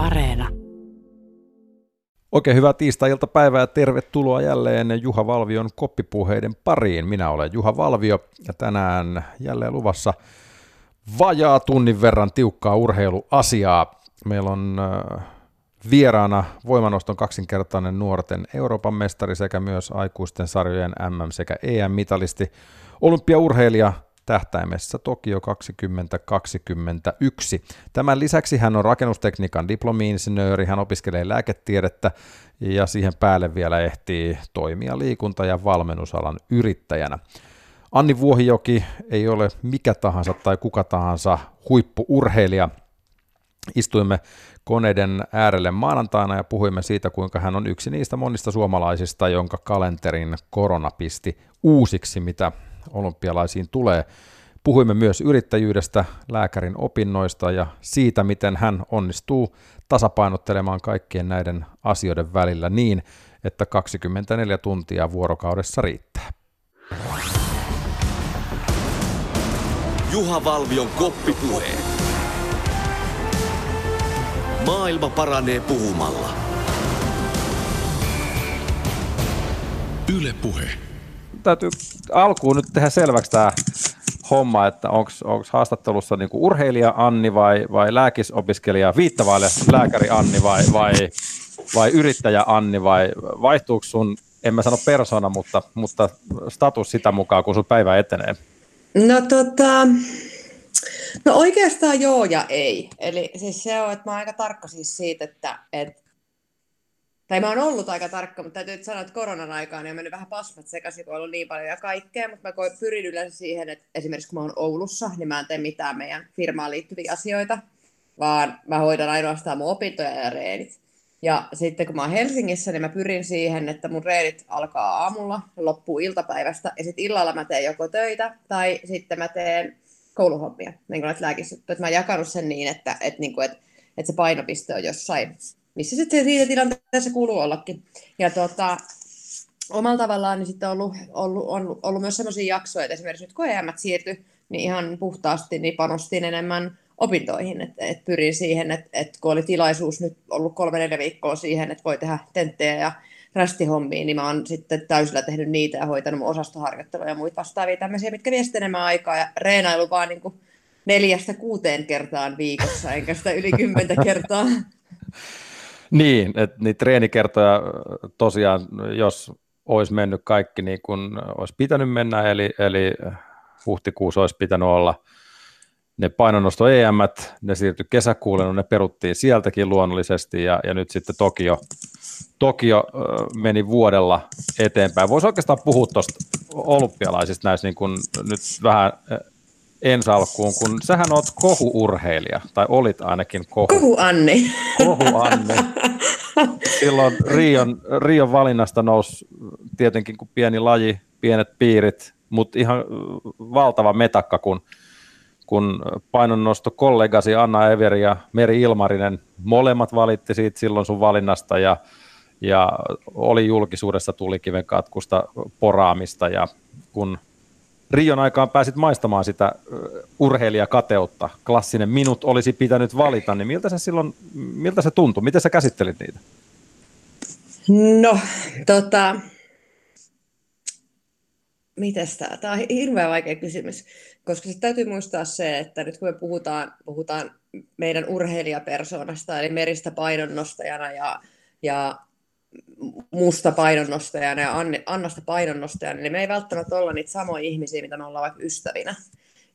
Areena. Oikein hyvää tiistai-iltapäivää ja tervetuloa jälleen Juha Valvion koppipuheiden pariin. Minä olen Juha Valvio ja tänään jälleen luvassa vajaa tunnin verran tiukkaa urheiluasiaa. Meillä on vieraana voimanoston kaksinkertainen nuorten Euroopan mestari sekä myös aikuisten sarjojen MM- sekä EM-mitalisti, olympiaurheilija tähtäimessä Tokio 2021. Tämän lisäksi hän on rakennustekniikan diplomi-insinööri, hän opiskelee lääketiedettä ja siihen päälle vielä ehtii toimia liikunta- ja valmennusalan yrittäjänä. Anni Vuohijoki ei ole mikä tahansa tai kuka tahansa huippuurheilija. Istuimme koneiden äärelle maanantaina ja puhuimme siitä, kuinka hän on yksi niistä monista suomalaisista, jonka kalenterin korona pisti uusiksi, mitä olympialaisiin tulee. Puhuimme myös yrittäjyydestä, lääkärin opinnoista ja siitä, miten hän onnistuu tasapainottelemaan kaikkien näiden asioiden välillä niin, että 24 tuntia vuorokaudessa riittää. Juha Valvion koppipuhe. Maailma paranee puhumalla. Yle Puhe. Täytyy alkuun nyt tehdä selväksi tämä homma, että onko haastattelussa niinku urheilija Anni vai, vai lääkisopiskelija viittavaille lääkäri Anni vai, vai, vai yrittäjä Anni vai vaihtuuko sun, en mä sano persona, mutta, mutta status sitä mukaan, kun sun päivä etenee? No tota, no oikeastaan joo ja ei. Eli siis se on, että mä oon aika tarkka siis siitä, että, että tai mä oon ollut aika tarkka, mutta täytyy sanoa, että koronan aikaan niin on mennyt vähän pasmat sekaisin, kun on ollut niin paljon ja kaikkea, mutta mä pyrin yleensä siihen, että esimerkiksi kun mä oon Oulussa, niin mä en tee mitään meidän firmaan liittyviä asioita, vaan mä hoidan ainoastaan mun opintoja ja reenit. Ja sitten kun mä oon Helsingissä, niin mä pyrin siihen, että mun reenit alkaa aamulla, loppuu iltapäivästä, ja sitten illalla mä teen joko töitä, tai sitten mä teen kouluhommia, niin kuin lääkisuttuja. Mä oon jakanut sen niin, että, että, niin kuin, että, että se painopiste on jossain missä sitten siinä tilanteessa kuuluu ollakin. Ja tota, omalla tavallaan niin sitten on ollut, ollut, on ollut myös sellaisia jaksoja, että esimerkiksi nyt kun EM siirtyi, niin ihan puhtaasti niin panostin enemmän opintoihin, että et pyrin siihen, että et kun oli tilaisuus nyt ollut kolme neljä viikkoa siihen, että voi tehdä tenttejä ja rästihommia, niin mä oon sitten täysillä tehnyt niitä ja hoitanut osastoharjoittelua ja muita vastaavia tämmöisiä, mitkä vie enemmän aikaa ja reenailu vaan niin kuin neljästä kuuteen kertaan viikossa, enkä sitä yli kymmentä kertaa. Niin, että niitä treenikertoja tosiaan, jos olisi mennyt kaikki niin kuin olisi pitänyt mennä, eli, eli huhtikuussa olisi pitänyt olla ne painonnosto EM, ne siirtyi kesäkuulle, no ne peruttiin sieltäkin luonnollisesti, ja, ja nyt sitten Tokio, Tokio meni vuodella eteenpäin. Voisi oikeastaan puhua tuosta olympialaisista näissä niin kuin nyt vähän ensi alkuun, kun sähän oot kohuurheilija, tai olit ainakin kohu. Kohu Anni. Kohu Anni. Silloin Rion, Rion valinnasta nousi tietenkin kuin pieni laji, pienet piirit, mutta ihan valtava metakka, kun, kun painonnosto kollegasi Anna Everi ja Meri Ilmarinen, molemmat valitti siitä silloin sun valinnasta ja, ja oli julkisuudessa tulikiven katkusta poraamista ja kun Rion aikaan pääsit maistamaan sitä urheilijakateutta, klassinen minut olisi pitänyt valita, niin miltä se silloin, miltä se tuntui? Miten sä käsittelit niitä? No, tota, mites tämä? Tämä on hirveän vaikea kysymys, koska sitten täytyy muistaa se, että nyt kun me puhutaan, puhutaan meidän urheilijapersoonasta, eli meristä painonnostajana ja, ja musta painonnostajana ja Annasta painonnostajana, niin me ei välttämättä olla niitä samoja ihmisiä, mitä me ollaan vaikka ystävinä.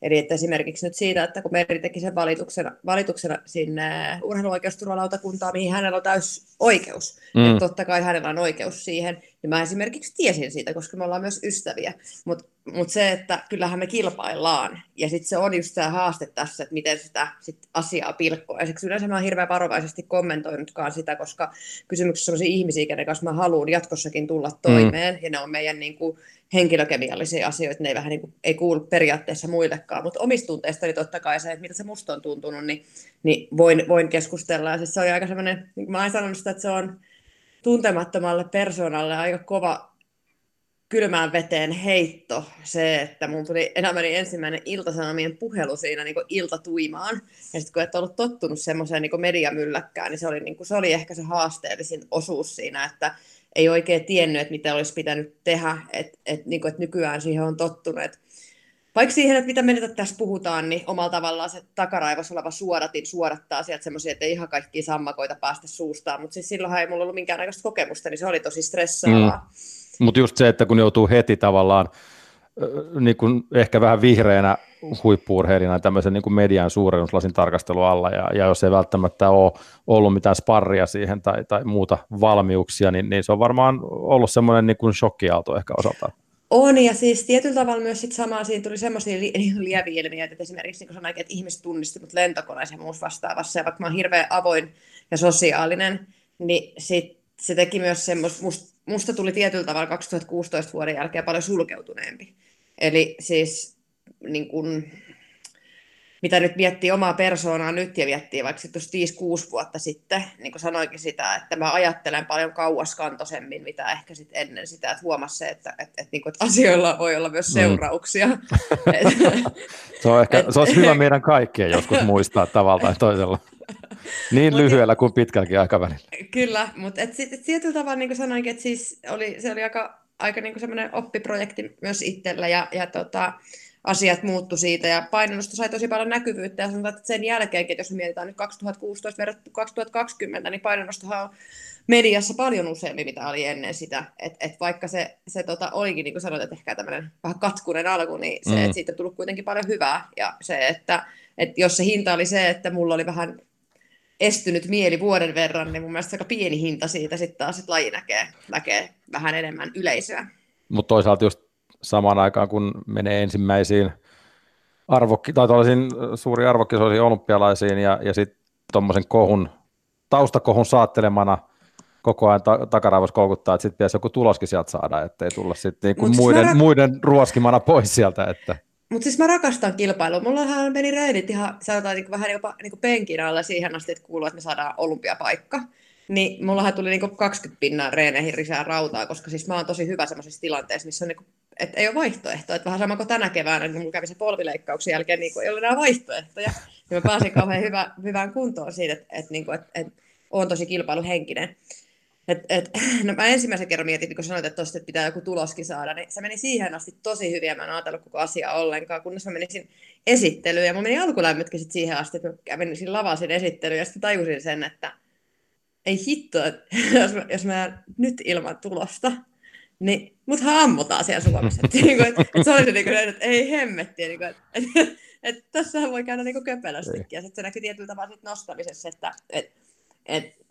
Eli että esimerkiksi nyt siitä, että kun Meri teki sen valituksen, valituksen sinne urheiluoikeusturvalautakuntaan, mihin hänellä on täys oikeus, mm. että totta kai hänellä on oikeus siihen, niin mä esimerkiksi tiesin siitä, koska me ollaan myös ystäviä. Mutta mut se, että kyllähän me kilpaillaan, ja sitten se on just tämä haaste tässä, että miten sitä sit asiaa pilkkoa. Ja siksi yleensä mä oon hirveän varovaisesti kommentoinutkaan sitä, koska kysymyksessä on sellaisia ihmisiä, kenen kanssa mä haluan jatkossakin tulla toimeen, mm. ja ne on meidän niin kuin, henkilökemiallisia asioita, ne ei vähän niin kuin, ei kuulu periaatteessa muillekaan, mutta omista tunteista niin totta kai se, että miltä se musta on tuntunut, niin, niin voin, voin keskustella. Ja siis se on aika semmoinen, niin mä oon sanonut sitä, että se on tuntemattomalle persoonalle aika kova kylmään veteen heitto se, että mun tuli elämäni ensimmäinen iltasanomien puhelu siinä niin iltatuimaan. Ja sitten kun et ollut tottunut semmoiseen niin mediamylläkkään, niin se oli, niin kuin, se oli ehkä se haasteellisin osuus siinä, että ei oikein tiennyt, että mitä olisi pitänyt tehdä, että et, niin kuin, että nykyään siihen on tottunut. Vaikka siihen, että mitä me nyt tässä puhutaan, niin omalla tavallaan se takaraivossa oleva suodatin suodattaa sieltä semmoisia, että ei ihan kaikki sammakoita päästä suustaan, mutta siis silloinhan ei mulla ollut minkäännäköistä kokemusta, niin se oli tosi stressaavaa. Mm. Mutta just se, että kun joutuu heti tavallaan niin kuin ehkä vähän vihreänä huippuurheilijana tämmöisen niin kuin median suurennuslasin tarkastelu alla, ja, ja jos ei välttämättä ole ollut mitään sparria siihen tai, tai muuta valmiuksia, niin, niin se on varmaan ollut semmoinen niin kuin shokkiaalto ehkä osaltaan. On, ja siis tietyllä tavalla myös sit samaa siinä tuli semmoisia li- niin lieviä ilmiöitä, että esimerkiksi niin kuin sanoin, että ihmiset tunnistivat lentokoneessa ja muussa vastaavassa, ja vaikka mä oon hirveän avoin ja sosiaalinen, niin sit se teki myös semmoista, musta, musta tuli tietyllä tavalla 2016 vuoden jälkeen paljon sulkeutuneempi. Eli siis niin kun, mitä nyt miettii omaa persoonaa nyt ja miettii vaikka sitten 5-6 vuotta sitten, niin kuin sanoinkin sitä, että mä ajattelen paljon kauaskantoisemmin, mitä ehkä sit ennen sitä, että huomasi se, että, että, että, niin kuin, että asioilla voi olla myös mm. seurauksia. Mm. se, on ehkä, se olisi hyvä meidän kaikkien joskus muistaa tavalla tai toisella. Niin mut lyhyellä kuin pitkälläkin aikavälillä. Kyllä, mutta et, et, tietyllä tavalla niin kuin sanoinkin, että siis oli, se oli aika, aika niin semmoinen oppiprojekti myös itsellä ja, ja tota, asiat muuttu siitä ja painonnosto sai tosi paljon näkyvyyttä ja sanotaan, että sen jälkeenkin, jos mietitään nyt 2016 verrattuna 2020, niin painonnostohan on mediassa paljon useammin, mitä oli ennen sitä. Et, et vaikka se, se tota, olikin, niin kuin sanoit, että ehkä tämmöinen vähän katkunen alku, niin se, mm. että siitä on tullut kuitenkin paljon hyvää. Ja se, että, että jos se hinta oli se, että mulla oli vähän estynyt mieli vuoden verran, niin mun mielestä aika pieni hinta siitä sitten taas, että laji näkee, näkee vähän enemmän yleisöä. Mutta toisaalta just samaan aikaan, kun menee ensimmäisiin arvokki, tai suuri arvokkisoisiin olympialaisiin ja, ja sitten tuommoisen kohun, taustakohun saattelemana koko ajan ta- takaraivossa koukuttaa, että sitten pitäisi joku tuloskin sieltä saada, ettei tulla sitten niinku muiden, ra- muiden ruoskimana pois sieltä. Että... Mutta siis mä rakastan kilpailua. Mullahan meni reenit ihan sanotaan niin vähän jopa niin penkin alla siihen asti, että kuuluu, että me saadaan olympiapaikka. Niin mullahan tuli niinku 20 pinnaa reeneihin lisää rautaa, koska siis mä oon tosi hyvä semmoisessa tilanteessa, missä on niinku, et ei ole vaihtoehtoja. Että vähän sama kuin tänä keväänä, niin mulla kävi se polvileikkauksen jälkeen, niin ei ole enää vaihtoehtoja. Ja mä pääsin kauhean hyvä, hyvään kuntoon siitä, että et, niinku, et, et, oon tosi kilpailuhenkinen. Et, et, no mä ensimmäisen kerran mietin, kun sanoit, että, tosta, että pitää joku tuloskin saada, niin se meni siihen asti tosi hyvin, ja mä en ajatellut koko asiaa ollenkaan, kunnes mä menisin esittelyyn, ja mä menin alkulämmötkin sit siihen asti, että mä kävin lavasin esittelyyn, ja sitten tajusin sen, että ei hitto, että jos mä, jos mä nyt ilman tulosta, niin muthan ammutaan siellä Suomessa. että, niin kuin, että, että se oli se, niin kuin, että ei hemmetti, niin kuin, että, että, että tässähän voi käydä niin köpelöstikin. Ja sitten se näkyy tietyllä tavalla sit nostamisessa, että, että, että,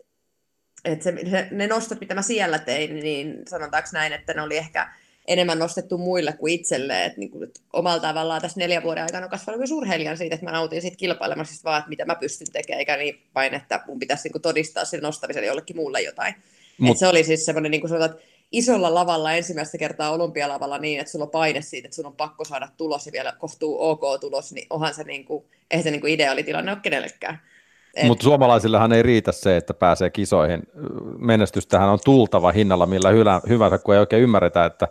että se, ne nostot, mitä mä siellä tein, niin sanotaanko näin, että ne oli ehkä enemmän nostettu muille kuin itselle. Että niin kuin, että omalla tavallaan tässä neljän vuoden aikana on kasvanut myös urheilijan siitä, että mä nautin siitä kilpailemassa vaan, että mitä mä pystyn tekemään, eikä niin vain, että mun pitäisi niin kuin todistaa sen nostamiselle jollekin muulle jotain. Mut... Et se oli siis semmoinen, niin kuin sanotaan, isolla lavalla ensimmäistä kertaa olympialavalla niin, että sulla on paine siitä, että sun on pakko saada tulos ja vielä kohtuu ok tulos, niin onhan se, niin kuin, eihän se niin kuin ideaalitilanne ole kenellekään. Mutta suomalaisillahan ei riitä se, että pääsee kisoihin. Menestystähän on tultava hinnalla millä hyvänsä, kun ei oikein ymmärretä, että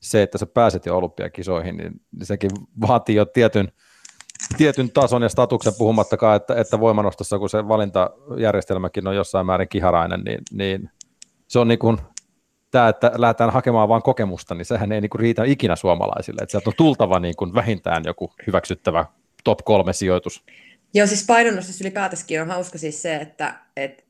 se, että sä pääset jo olympiakisoihin, niin sekin vaatii jo tietyn, tietyn tason ja statuksen puhumattakaan, että, että voimanostossa, kun se valintajärjestelmäkin on jossain määrin kiharainen, niin, niin se on niin kuin tämä, että lähdetään hakemaan vain kokemusta, niin sehän ei niin kuin riitä ikinä suomalaisille, että sieltä on tultava niin kuin vähintään joku hyväksyttävä top kolme sijoitus. Joo, siis painonnostossa ylipäätänsä on hauska siis se, että, että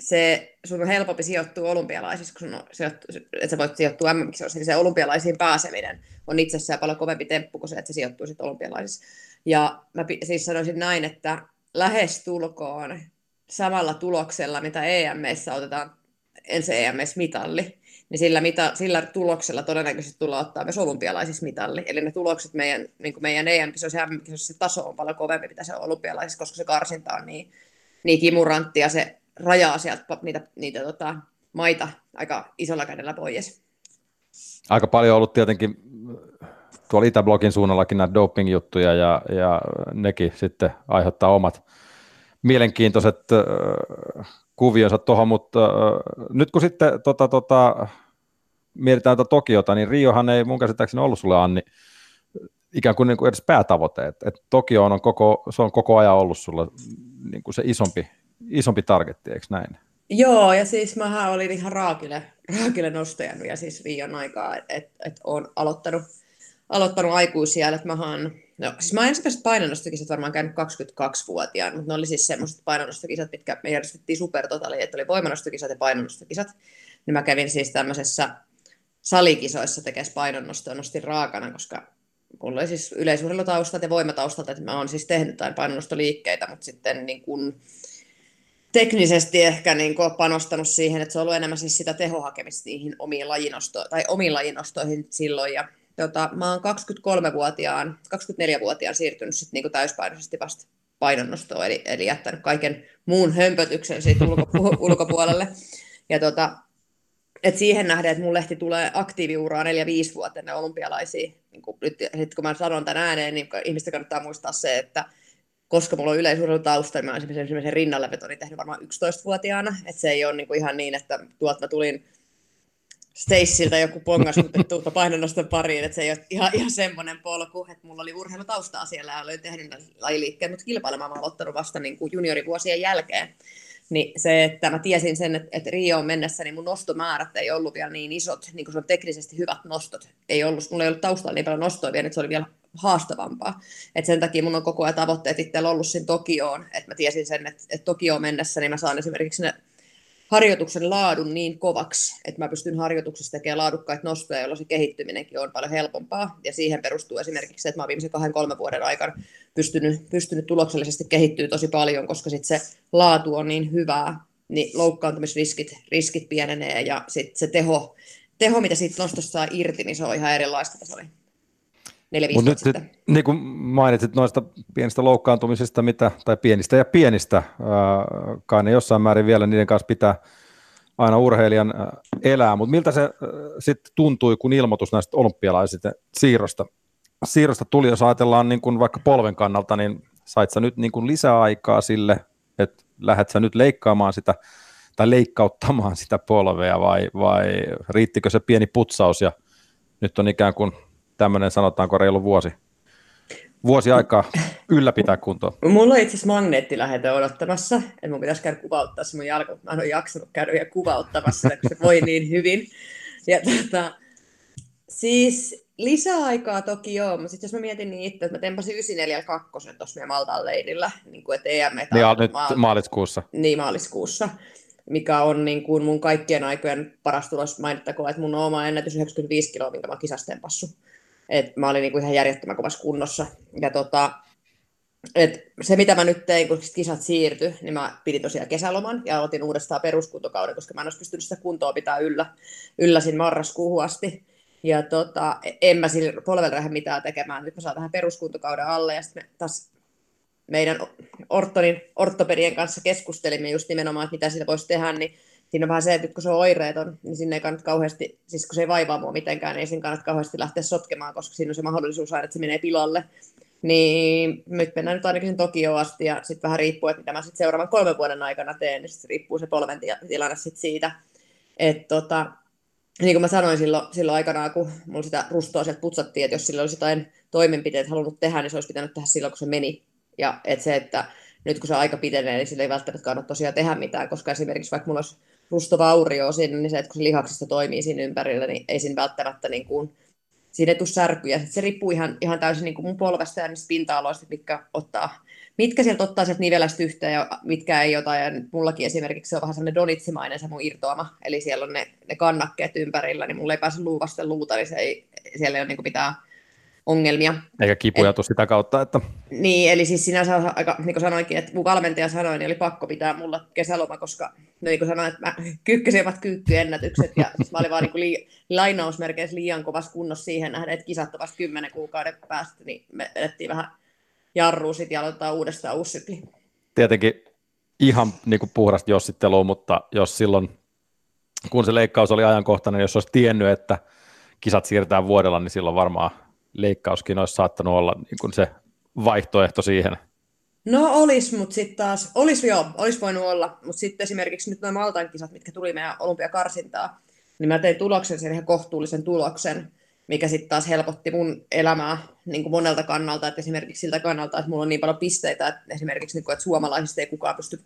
se, sun on helpompi sijoittua olympialaisissa, kun sun sijoittu, että sä voit sijoittua mm niin se olympialaisiin pääseminen on itsessään paljon kovempi temppu kuin se, että sä sijoittuu sitten olympialaisissa. Ja mä siis sanoisin näin, että lähes tulkoon samalla tuloksella, mitä EMS otetaan ensi EMS-mitalli, niin sillä, mita, sillä tuloksella todennäköisesti tullaan ottaa myös olympialaisissa mitalli. Eli ne tulokset meidän, niin kuin meidän EM-kisoissa ja se taso on paljon kovempi, mitä se on olympialaisissa, koska se karsinta on niin, niin kimurantti ja se rajaa sieltä niitä, niitä tota, maita aika isolla kädellä pois. Aika paljon ollut tietenkin tuolla Itäblogin suunnallakin näitä doping-juttuja ja, ja nekin sitten aiheuttaa omat mielenkiintoiset kuvionsa tuohon, mutta äh, nyt kun sitten tota, tota, mietitään tätä Tokiota, niin Riohan ei mun käsittääkseni ollut sulle Anni ikään kuin, niin kuin edes päätavoite, että, että Tokio on koko, se on koko ajan ollut sulla niin kuin se isompi, isompi targetti, eikö näin? Joo, ja siis mähän olin ihan raakille, raakille nostajannut ja siis Rion aikaa, että et, et olen aloittanut, aloittanut aikuisia, että mähän, no siis mä ensimmäiset painonnostokisat varmaan käynyt 22-vuotiaan, mutta ne oli siis semmoiset painonnostokisat, mitkä me järjestettiin supertotali, että oli voimannostokisat ja painonnostokisat, niin mä kävin siis tämmöisessä salikisoissa tekes painonnostoa, nostin raakana, koska mulla oli siis yleisurheilutaustat ja voimataustat, että mä oon siis tehnyt jotain painonnostoliikkeitä, mutta sitten niin kun teknisesti ehkä niin kuin panostanut siihen, että se on ollut enemmän siis sitä tehohakemista niihin omiin, lajinosto- tai omiin lajinostoihin silloin. Ja, tota, mä oon 23-vuotiaan, 24-vuotiaan siirtynyt sitten niin kuin täyspainoisesti vasta painonnostoon, eli, eli jättänyt kaiken muun hömpötyksen siitä ulkopu- ulkopuolelle. Ja tota, et siihen nähden, että mun lehti tulee aktiiviuraa 4-5 vuotta ennen olympialaisia. Niin kun, nyt, sit kun mä sanon tämän ääneen, niin ihmistä kannattaa muistaa se, että koska mulla on yleisurheilutausta, niin mä olen esimerkiksi rinnallevetoni tehnyt varmaan 11-vuotiaana. Että se ei ole niinku ihan niin, että tuolta mä tulin Staceilta joku pongas tuutta painonnoston pariin, että se ei ole ihan, ihan semmoinen polku, että mulla oli urheilutaustaa siellä ja olin tehnyt lajiliikkeen, mutta kilpailemaan mä olen aloittanut vasta niin kuin juniorivuosien jälkeen. Niin se, että mä tiesin sen, että, että Rioon mennessä niin mun nostomäärät ei ollut vielä niin isot, niin kuin se on teknisesti hyvät nostot. Ei ollut, mulla ei ollut taustalla niin paljon nostoja vielä, että se oli vielä haastavampaa. Et sen takia mun on koko ajan tavoitteet itsellä ollut siinä Tokioon, että mä tiesin sen, että, että Tokioon mennessä niin mä saan esimerkiksi ne harjoituksen laadun niin kovaksi, että mä pystyn harjoituksessa tekemään laadukkaita nostoja, jolloin se kehittyminenkin on paljon helpompaa. Ja siihen perustuu esimerkiksi se, että mä oon viimeisen kahden kolmen vuoden aikana pystynyt, pystynyt tuloksellisesti kehittyä tosi paljon, koska sit se laatu on niin hyvää, niin loukkaantumisriskit riskit pienenee ja sit se teho, teho, mitä siitä nostosta saa irti, niin se on ihan erilaista, se oli neljä nyt, sitten. Niin kuin mainitsit noista pienistä loukkaantumisista, mitä, tai pienistä ja pienistä, äh, kai ne jossain määrin vielä niiden kanssa pitää aina urheilijan äh, elää, mutta miltä se äh, sitten tuntui, kun ilmoitus näistä olympialaisista siirrosta, siirrosta tuli, jos ajatellaan niin kuin vaikka polven kannalta, niin sait sä nyt niin kuin lisäaikaa sille, että lähdet sä nyt leikkaamaan sitä, tai leikkauttamaan sitä polvea, vai, vai riittikö se pieni putsaus, ja nyt on ikään kuin tämmöinen sanotaanko reilu vuosi, vuosi aikaa ylläpitää kuntoa. Mulla on itse asiassa magneettilähete odottamassa, että mun pitäisi käydä kuvauttaa se mun jalka, mä en ole jaksanut käydä ja kuvauttamassa sitä, kun se voi niin hyvin. Ja tota, siis lisäaikaa toki joo, mutta sitten jos mä mietin niin itse, että mä tempasin 942 tuossa meidän Maltaan leirillä, niin kuin, että EM niin, nyt maaliskuussa. Niin, maaliskuussa mikä on niin kuin mun kaikkien aikojen paras tulos mainittakoon, että mun on oma ennätys 95 kiloa, minkä mä kisasten passu. Et mä olin niinku ihan järjettömän kovassa kunnossa. Ja tota, et se, mitä mä nyt tein, kun kisat siirtyi, niin mä pidin tosiaan kesäloman ja otin uudestaan peruskuntokauden, koska mä en olisi pystynyt sitä kuntoa pitää yllä, yllä siinä marraskuuhun asti. Ja tota, en mä sillä polvella lähde mitään tekemään. Nyt mä saan tähän peruskuntokauden alle ja sitten me taas meidän ortonin, ortopedien kanssa keskustelimme just nimenomaan, että mitä siitä voisi tehdä, niin siinä on vähän se, että kun se on oireeton, niin sinne ei kannata kauheasti, siis kun se ei vaivaa mua mitenkään, niin ei siinä kannata kauheasti lähteä sotkemaan, koska siinä on se mahdollisuus aina, että se menee pilalle. Niin nyt mennään nyt ainakin sen Tokioon asti ja sitten vähän riippuu, että mitä mä sitten seuraavan kolmen vuoden aikana teen, niin sitten riippuu se polven tilanne sitten siitä. Että tota, niin kuin mä sanoin silloin, silloin aikanaan, kun mulla sitä rustoa sieltä putsattiin, että jos sillä olisi jotain toimenpiteitä halunnut tehdä, niin se olisi pitänyt tehdä silloin, kun se meni. Ja että se, että nyt kun se aika pitenee, niin sillä ei välttämättä kannata tosiaan tehdä mitään, koska esimerkiksi vaikka mulla olisi rustavaurio siinä, niin se, että kun se lihaksista toimii siinä ympärillä, niin ei siinä välttämättä niin kuin, siinä ei tule särkyjä. Se riippuu ihan, ihan täysin niin kuin mun polvesta ja niistä pinta-aloista, mitkä ottaa, mitkä sieltä ottaa sieltä nivelästä yhteen ja mitkä ei ota. Ja mullakin esimerkiksi se on vähän sellainen donitsimainen se mun irtoama, eli siellä on ne, ne kannakkeet ympärillä, niin mulla ei pääse luuvasten luuta, niin se ei, siellä ei ole niin kuin pitää ongelmia. Eikä kipuja tule sitä kautta, että... Niin, eli siis sinänsä aika, niin kuin sanoinkin, että mun valmentaja sanoi, niin oli pakko pitää mulla kesäloma, koska niin kuin sanoin, että mä kyykkäsin kyykkyennätykset, ja siis mä olin vaan niin kuin lii, lainausmerkeissä liian kovassa kunnossa siihen nähden, että kisat vasta kymmenen kuukauden päästä, niin me edettiin vähän jarruun sitten ja aloitetaan uudestaan uusi sykli. Tietenkin ihan niin kuin puhdasta jossittelua, mutta jos silloin, kun se leikkaus oli ajankohtainen, jos olisi tiennyt, että kisat siirretään vuodella, niin silloin varmaan leikkauskin olisi saattanut olla niin kuin se vaihtoehto siihen. No olisi, mutta sitten taas, olisi joo, olisi voinut olla, mutta sitten esimerkiksi nyt nuo Maltan kisat, mitkä tuli meidän olympiakarsintaa, niin mä tein tuloksen, sen ihan kohtuullisen tuloksen, mikä sitten taas helpotti mun elämää niin kuin monelta kannalta, että esimerkiksi siltä kannalta, että mulla on niin paljon pisteitä, että esimerkiksi niin kuin, että suomalaisista ei kukaan pysty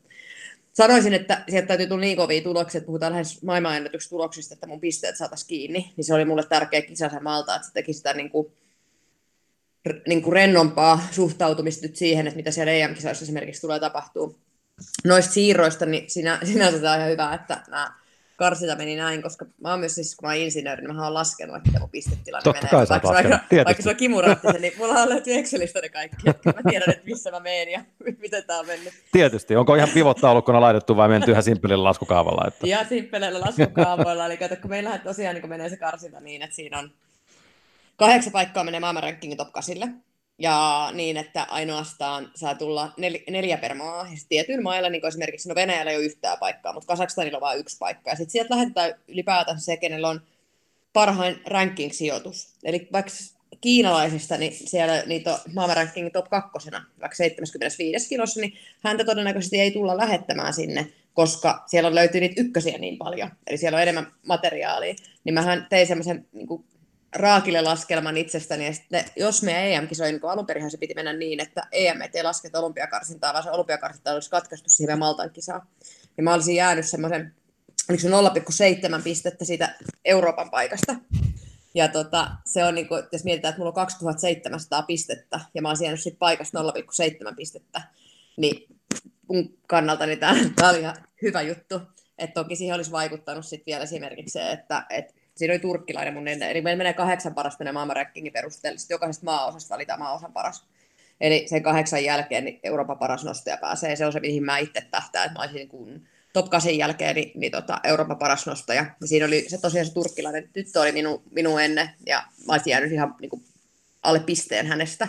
sanoisin, että sieltä täytyy tulla niin kovia tuloksia, että puhutaan lähes maailmanennätyksistä tuloksista, että mun pisteet saataisiin kiinni, niin se oli mulle tärkeä kisa se Malta, että se teki sitä niin kuin, niin kuin rennompaa suhtautumista nyt siihen, että mitä siellä EM-kisoissa esimerkiksi tulee tapahtuu. Noista siirroista, niin sinä, sinänsä se on ihan hyvä, että nämä karsita meni näin, koska mä oon myös siis, kun mä oon insinööri, niin mä oon laskenut, että mun pistetilanne Totta menee. kai vaikka, vaikka, vaikka se on kimurattisen, niin mulla on löytyy Excelistä ne kaikki. Että mä tiedän, että missä mä menen ja miten tää on mennyt. Tietysti. Onko ihan pivottaulukkona laitettu vai menty ihan simppelillä laskukaavalla? Että... Ja simppeleillä laskukaavoilla, eli kato, kun meillähän tosiaan niin menee se karsinta niin, että siinä on kahdeksan paikkaa menee maailmanrankingin top 8 ja niin, että ainoastaan saa tulla nel, neljä per maa. Ja tietyillä mailla, niin kuin esimerkiksi no Venäjällä ei ole yhtään paikkaa, mutta Kasakstanilla on vain yksi paikka. Ja sitten sieltä lähetetään ylipäätään se, kenellä on parhain ranking-sijoitus. Eli vaikka kiinalaisista, niin siellä niitä on maailmanrankingin top kakkosena, vaikka 75 kilossa, niin häntä todennäköisesti ei tulla lähettämään sinne, koska siellä on löytyy niitä ykkösiä niin paljon, eli siellä on enemmän materiaalia, niin mähän tein semmoisen niin raakille laskelman itsestäni, ja sitten, jos meidän EM-kisoihin, niin alun perin se piti mennä niin, että EM ei lasketa olympiakarsintaa, vaan se olympiakarsinta olisi katkaistu siihen Maltan kisaan. Niin mä olisin jäänyt semmoisen, oliko se 0,7 pistettä siitä Euroopan paikasta. Ja tota, se on, niin kuin, jos mietitään, että mulla on 2700 pistettä, ja mä olisin jäänyt siitä paikasta 0,7 pistettä, niin mun kannalta niin tämä, oli ihan hyvä juttu. Et toki siihen olisi vaikuttanut sitten vielä esimerkiksi se, että et siinä oli turkkilainen mun ennen. Eli meillä menee kahdeksan parasta ne maailmanrankingin perusteella. Sitten jokaisesta maaosasta valitaan maaosan paras. Eli sen kahdeksan jälkeen niin Euroopan paras nostaja pääsee. Se on se, mihin mä itse tähtään, että mä olisin niin kuin top 8 jälkeen niin, niin tota, Euroopan paras nostaja. Ja siinä oli se tosiaan se turkkilainen tyttö oli minu, minun ennen, ja mä olisin jäänyt ihan niin kuin, alle pisteen hänestä.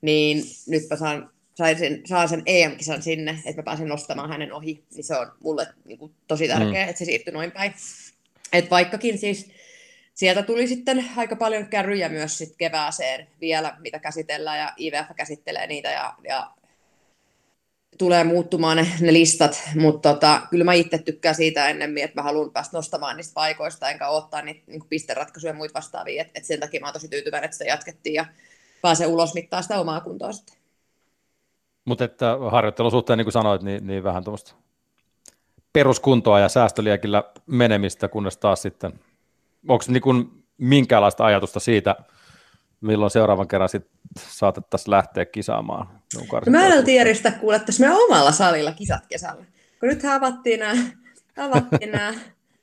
Niin nyt mä saan saisin, saan sen EM-kisan sinne, että mä pääsen nostamaan hänen ohi, niin se on mulle niin kuin, tosi tärkeää, mm. että se siirtyi noin päin. Et vaikkakin siis sieltä tuli sitten aika paljon kärryjä myös sit kevääseen vielä, mitä käsitellään, ja IVF käsittelee niitä, ja, ja tulee muuttumaan ne, ne listat, mutta tota, kyllä mä itse tykkään siitä ennemmin, että mä haluan päästä nostamaan niistä paikoista, enkä ottaa niitä niin pisteratkaisuja ja muita vastaavia, että et sen takia mä oon tosi tyytyväinen, että sitä jatkettiin, ja pääsee ulos mittaa sitä omaa kuntoa sitten. Mutta että harjoittelun suhteen, niin kuin sanoit, niin, niin vähän tuommoista peruskuntoa ja säästöliekillä menemistä, kunnes taas sitten, onko niin minkäänlaista ajatusta siitä, milloin seuraavan kerran sit saatettaisiin lähteä kisaamaan? No, mä en tiedä kuule, että meidän omalla salilla kisat kesällä. Kun nyt avattiin nämä, avattiin nämä,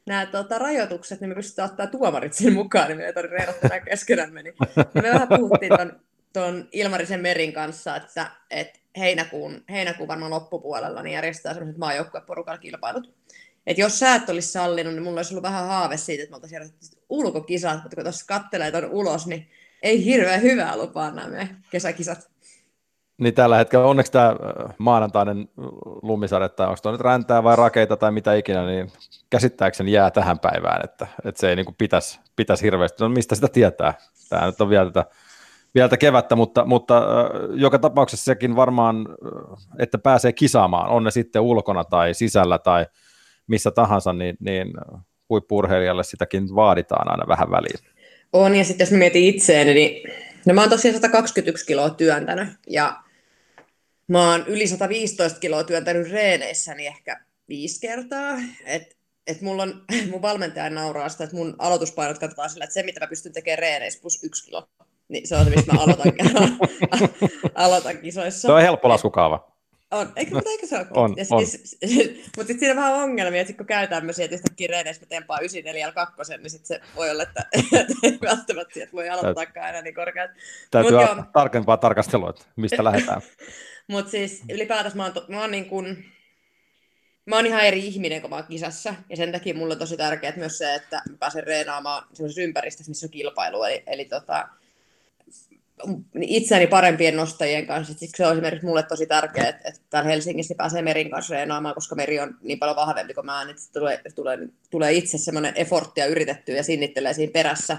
nämä tuota, rajoitukset, niin me pystytään ottaa tuomarit sen mukaan, niin me ei tarvitse erottaa keskenään meni. Ja me vähän puhuttiin tuon, tuon Ilmarisen Merin kanssa, että, että heinäkuun, heinäkuun varmaan loppupuolella niin järjestetään sellaiset maajoukkueporukalla kilpailut. Et jos sä et olisi sallinut, niin mulla olisi ollut vähän haave siitä, että me oltaisiin järjestetty ulkokisat, mutta kun tuossa kattelee tuon ulos, niin ei hirveän hyvää lupaa nämä kesäkisat. Niin tällä hetkellä onneksi tämä maanantainen lumisade, tai onko nyt räntää vai rakeita tai mitä ikinä, niin käsittääkseni jää tähän päivään, että, että se ei niin pitäisi, pitäisi hirveästi. No mistä sitä tietää? Tämä nyt on vielä tätä vielä kevättä, mutta, mutta joka tapauksessa sekin varmaan, että pääsee kisaamaan, on ne sitten ulkona tai sisällä tai missä tahansa, niin, niin huippurheilijalle sitäkin vaaditaan aina vähän väliin. On, ja sitten jos mä mietin itseäni, niin no mä oon tosiaan 121 kiloa työntänyt, ja mä oon yli 115 kiloa työntänyt reeneissäni ehkä viisi kertaa, että et mulla on, mun valmentaja nauraa sitä, että mun aloituspainot katsotaan sillä, että se mitä mä pystyn tekemään reeneissä plus yksi kilo niin se on se, mistä mä aloitan, aloitan kisoissa. Se on helppo laskukaava. On, eikö, mutta eikö se ole? On, ja on. Siis, mutta sitten siinä on vähän ongelmia, että kun käy tämmöisiä, että yhtäkkiä reeneissä mä tempaan 94 2, niin sitten se voi olla, että, ei välttämättä sieltä voi aloittaakaan enää niin korkeat. Täytyy Mut tarkempaa tarkastelua, että mistä lähdetään. mutta siis ylipäätänsä mä oon, to, mä oon niin kuin, mä oon ihan eri ihminen kuin mä oon kisassa, ja sen takia mulle on tosi tärkeää myös se, että mä pääsen reenaamaan sellaisessa ympäristössä, missä on kilpailu, eli, eli tota, itseäni parempien nostajien kanssa. Siksi se on esimerkiksi mulle tosi tärkeää, että, että täällä Helsingissä pääsee Merin kanssa reenaamaan, koska Meri on niin paljon vahvempi kuin mä, että tulee, tulee, tulee itse semmoinen efforttia yritettyä ja sinnittelee siinä perässä.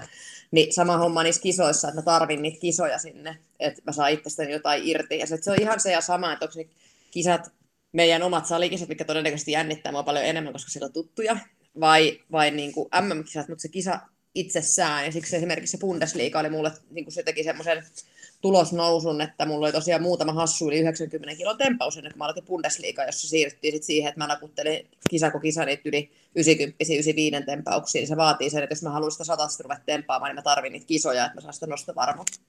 Niin sama homma niissä kisoissa, että mä tarvin niitä kisoja sinne, että mä saan itsestäni jotain irti. Ja se, se on ihan se ja sama, että onko ne kisat meidän omat salikisat, mitkä todennäköisesti jännittää mua paljon enemmän, koska siellä on tuttuja, vai, vai niin kuin MM-kisat, mutta se kisa itsessään. Ja siksi esimerkiksi se Bundesliga oli mulle, niin kuin se teki semmoisen tulosnousun, että mulla oli tosiaan muutama hassu yli 90 kilon tempaus ennen kuin mä aloitin Bundesliga, jossa siirryttiin sit siihen, että mä nakuttelin kisako kisa niitä yli 90 95 tempauksiin. Niin se vaatii sen, että jos mä haluan sitä satasta ruveta tempaamaan, niin mä tarvin niitä kisoja, että mä saan sitä nostovarmuutta.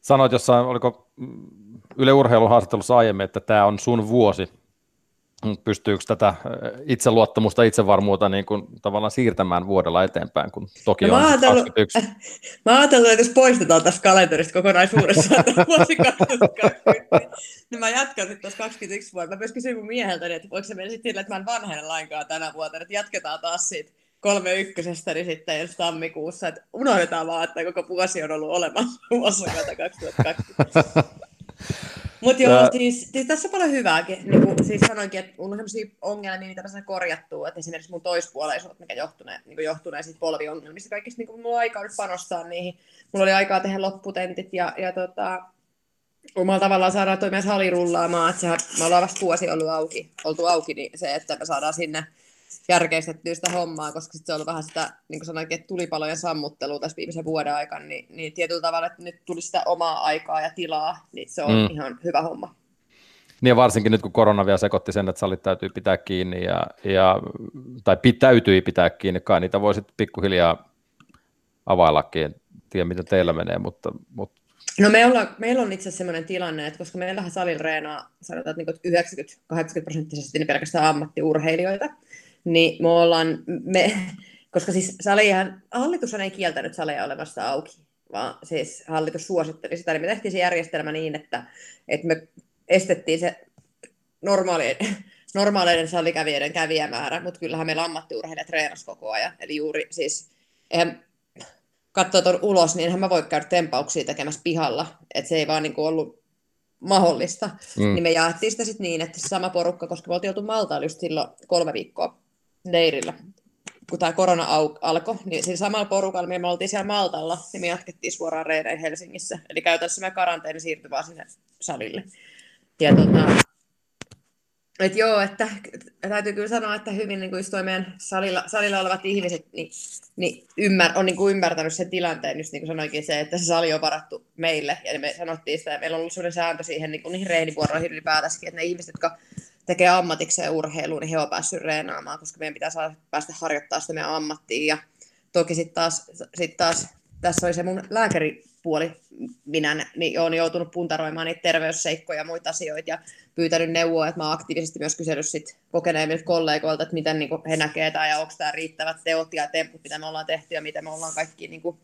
Sanoit jossain, oliko Yle Urheilun haastattelussa aiemmin, että tämä on sun vuosi pystyykö tätä itseluottamusta, itsevarmuutta niin kuin tavallaan siirtämään vuodella eteenpäin, kun toki no, on 21. Mä ajattelin, että jos poistetaan tästä kalenterista kokonaisuudessaan vuosi 2020, niin mä jatkan sitten tuossa 21 vuotta. Mä myös kysyin mun mieheltä, että voiko se mennä sitten sillä, että mä en vanhene lainkaan tänä vuotena, että jatketaan taas siitä kolme ykkösestä, niin sitten ensi tammikuussa, että unohdetaan vaan, että koko vuosi on ollut olemassa vuosi 2020. Mutta joo, siis, siis, tässä on paljon hyvääkin. Niin kuin, siis sanoinkin, että mulla on sellaisia ongelmia, mitä mä korjattua, että esimerkiksi mun toispuoleisuudet, mikä johtunee, niin kuin johtunee siitä polviongelmista kaikista, niin kuin mulla on aikaa nyt panostaa niihin. Mulla oli aikaa tehdä lopputentit ja, ja tota, omalla tavallaan saadaan toi myös hali rullaamaan, että sehän, me ollaan vasta vuosi ollut auki, oltu auki, niin se, että me saadaan sinne järkeistettyä sitä hommaa, koska sit se on ollut vähän sitä, niin kuin sanoinkin, että tulipalojen sammuttelua tässä viimeisen vuoden aikana, niin, niin tietyllä tavalla, että nyt tuli sitä omaa aikaa ja tilaa, niin se on mm. ihan hyvä homma. Niin ja varsinkin nyt, kun korona vielä sekoitti sen, että salit täytyy pitää kiinni, ja, ja, tai pitäytyi pitää kiinni, kai niitä voisit pikkuhiljaa availlakin, en tiedä miten teillä menee, mutta, mutta No me ollaan, meillä on itse asiassa sellainen tilanne, että koska meillähän salilla reenaa sanotaan, että niin 90-80 prosenttisesti niin pelkästään ammattiurheilijoita, niin me ollaan, me, koska siis salihan, hallitus ei kieltänyt saleja olemasta auki, vaan siis hallitus suositteli sitä, niin me tehtiin se järjestelmä niin, että, että me estettiin se normaali, normaaleiden salikävijöiden kävijämäärä, mutta kyllähän meillä ammattiurheilijat treenas koko ajan. Eli juuri siis, eihän katsoa tuon ulos, niin enhän mä voi käydä tempauksia tekemässä pihalla. Että se ei vaan niin kuin ollut mahdollista. Mm. Niin me jaettiin sitä sitten niin, että sama porukka, koska me oltiin oltu Maltaalla just silloin kolme viikkoa leirillä, kun tämä korona alkoi, niin sillä samalla porukalla me oltiin siellä Maltalla, niin me jatkettiin suoraan reineihin Helsingissä. Eli käytännössä me karanteeni siirtyi vaan sinne salille. Ja tota, et joo, että täytyy kyllä sanoa, että hyvin niin kuin meidän salilla, salilla olevat ihmiset niin, niin ymmär, on niin kuin ymmärtänyt sen tilanteen, just niin kuin sanoinkin se, että se sali on varattu meille, ja me sanottiin sitä, ja meillä on ollut sellainen sääntö siihen niin kuin niihin reenivuoroihin ylipäätänsäkin, että ne ihmiset, jotka tekee ammatikseen urheiluun, niin he on päässyt reenaamaan, koska meidän pitää saada päästä harjoittaa sitä meidän ammattiin. Ja toki sitten taas, sit taas, tässä oli se mun lääkäripuoli, minä niin olen joutunut puntaroimaan niitä terveysseikkoja ja muita asioita ja pyytänyt neuvoa, että mä aktiivisesti myös kysellyt sit kokeneemmilta kollegoilta, että miten niin he näkevät tämä ja onko tämä riittävät teot ja temput, mitä me ollaan tehty ja miten me ollaan kaikki niin kuin,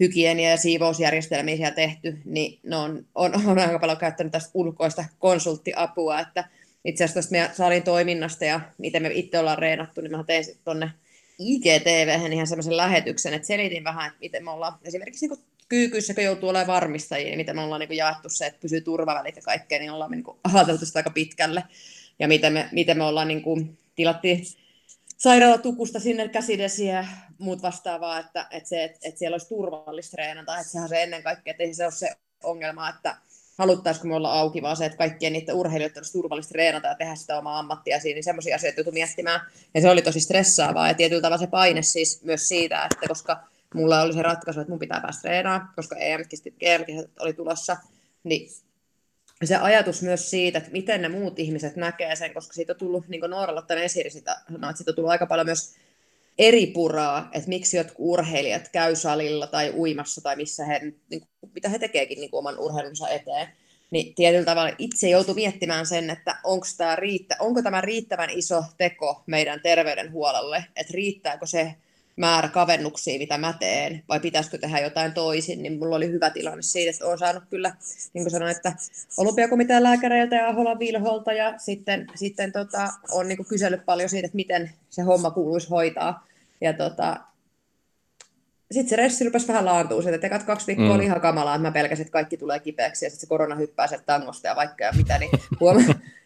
hygienia- ja siivousjärjestelmiä tehty, niin ne on, on, on aika paljon käyttänyt tästä ulkoista konsulttiapua, että itse asiassa tästä meidän salin toiminnasta ja miten me itse ollaan reenattu, niin mä tein sitten tuonne IGTV ihan semmoisen lähetyksen, että selitin vähän, että miten me ollaan esimerkiksi niin kyykyssä, kun joutuu olemaan varmistajia, niin miten me ollaan niin jaettu se, että pysyy turvavälit ja kaikkea, niin ollaan niin ajateltu sitä aika pitkälle. Ja miten me, miten me ollaan niin kuin, tilattiin sairaalatukusta sinne käsidesiä ja muut vastaavaa, että, että, se, että, että siellä olisi turvallista treenata, että sehän se ennen kaikkea, että ei se ole se ongelma, että haluttaisiko me olla auki, vaan se, että kaikkien niiden urheilijoiden olisi turvallisesti treenata ja tehdä sitä omaa ammattia siinä, niin semmoisia asioita joutui miettimään. Ja se oli tosi stressaavaa ja tietyllä tavalla se paine siis myös siitä, että koska mulla oli se ratkaisu, että mun pitää päästä treenaamaan, koska EM, EM oli tulossa, niin se ajatus myös siitä, että miten ne muut ihmiset näkee sen, koska siitä on tullut, niin kuin Noora Lottanen esiri sitä, että siitä on tullut aika paljon myös eri puraa, että miksi jotkut urheilijat käy salilla tai uimassa tai missä he, niin kuin, mitä he tekeekin niin oman urheilunsa eteen. Niin tietyllä tavalla itse joutuu miettimään sen, että onko tämä, riittä, onko tämä riittävän iso teko meidän terveydenhuollolle, että riittääkö se määrä kavennuksia, mitä mä teen, vai pitäisikö tehdä jotain toisin, niin mulla oli hyvä tilanne siitä, että olen saanut kyllä, niin kuin sanoin, että olympiakomitean lääkäreiltä ja Aholan Vilholta, ja sitten, sitten tota, on niin kysellyt paljon siitä, että miten se homma kuuluisi hoitaa, ja tota, sitten se ressi rupesi vähän laantua, että ekat kaksi viikkoa mm. oli ihan kamalaa, että mä pelkäsin, että kaikki tulee kipeäksi, ja sitten se korona hyppää sieltä tangosta ja vaikka ja mitä, niin huoma,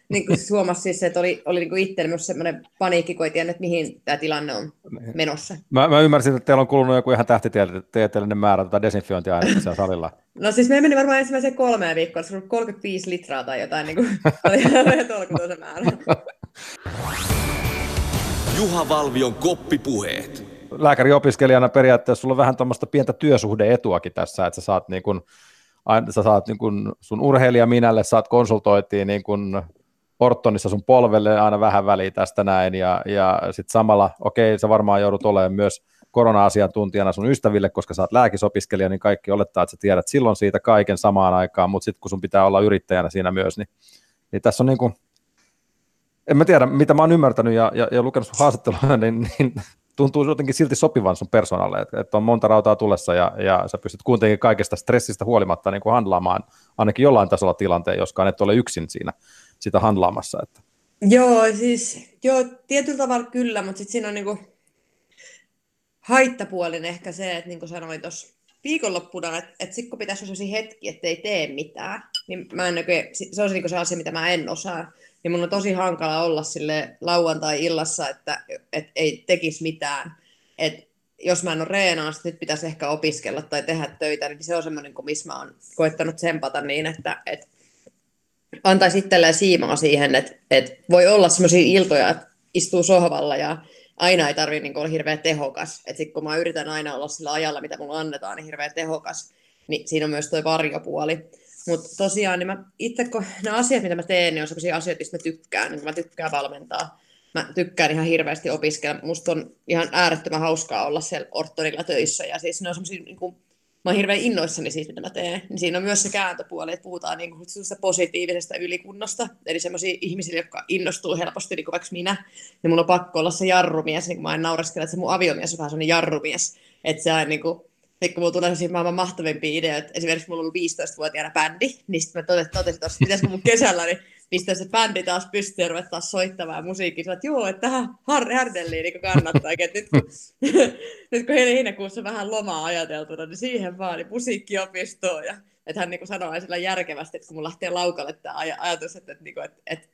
niin kuin huomasi siis, että oli, oli niin itselle myös semmoinen paniikki, kun ei tiennyt, että mihin tämä tilanne on menossa. Mä, mä ymmärsin, että teillä on kulunut joku ihan tähtitieteellinen määrä tota desinfiointiainetta siellä salilla. No siis me meni varmaan ensimmäiseen kolmeen viikkoon, se oli 35 litraa tai jotain, niin kuin, oli ihan määrä. Juha Valvion koppipuheet. Lääkäriopiskelijana periaatteessa sulla on vähän tuommoista pientä työsuhdeetuakin tässä, että sä saat, niin kun, sä saat niin kun sun urheilija minälle, saat konsultoitiin niin kun ortonissa sun polvelle aina vähän väliä tästä näin, ja, ja sitten samalla, okei, sä varmaan joudut olemaan myös korona-asiantuntijana sun ystäville, koska sä oot lääkisopiskelija, niin kaikki olettaa, että sä tiedät silloin siitä kaiken samaan aikaan, mutta sitten kun sun pitää olla yrittäjänä siinä myös, niin, niin tässä on niin kuin, en mä tiedä, mitä mä oon ymmärtänyt ja, ja, ja lukenut sun haastattelua, niin, niin tuntuu jotenkin silti sopivan sun persoonalle, että, että on monta rautaa tulessa ja, ja sä pystyt kuitenkin kaikesta stressistä huolimatta niin kuin handlaamaan ainakin jollain tasolla tilanteen, joskaan et ole yksin siinä sitä handlaamassa. Että. Joo, siis joo, tietyllä tavalla kyllä, mutta sitten siinä on niinku haittapuolin ehkä se, että niin kuin sanoin tuossa viikonloppuna, että, että sitten kun pitäisi olla sellaisia hetki, että ei tee mitään, niin mä en oikein, se on niin se asia, mitä mä en osaa. Niin mun on tosi hankala olla sille lauantai-illassa, että, että ei tekisi mitään. Että jos mä en ole reenaa, nyt pitäisi ehkä opiskella tai tehdä töitä, niin se on semmoinen, missä mä oon koettanut tsempata niin, että, että antaisi itselleen siimaa siihen, että, että voi olla semmoisia iltoja, että istuu sohvalla ja aina ei tarvitse niin olla hirveän tehokas. Et sit, kun mä yritän aina olla sillä ajalla, mitä mulla annetaan, niin hirveän tehokas, niin siinä on myös tuo varjopuoli. Mutta tosiaan, niin mä itse, kun ne asiat, mitä mä teen, niin on sellaisia asioita, mistä mä tykkään. Niin mä tykkään valmentaa. Mä tykkään ihan hirveästi opiskella. Musta on ihan äärettömän hauskaa olla siellä orttorilla töissä. Ja siis ne on sellaisia niin kuin, mä oon hirveän innoissani siitä, mitä mä teen, niin siinä on myös se kääntöpuoli, että puhutaan niin kuin positiivisesta ylikunnosta, eli semmoisia ihmisiä, jotka innostuu helposti, niin kuin vaikka minä, niin mulla on pakko olla se jarrumies, niin kuin mä en naureskele, että se mun aviomies on vähän semmoinen jarrumies, että se on niin kuin, kun mulla tulee sellaisia maailman mahtavimpia ideoita, esimerkiksi mulla on ollut 15-vuotiaana bändi, niin sitten mä totesin, totesin että pitäisikö mun kesällä, niin pistää se bändi taas pystyyn ja ruveta taas soittamaan musiikkia. Että joo, että tähän har- härdelliin niin kannattaa. että nyt, kun, nyt kun heinäkuussa vähän lomaa ajateltuna, niin siihen vaan niin musiikkiopistoon. Ja, että hän niin sanoo sillä järkevästi, että kun mun lähtee laukalle tämä aj- ajatus, että, että, että, että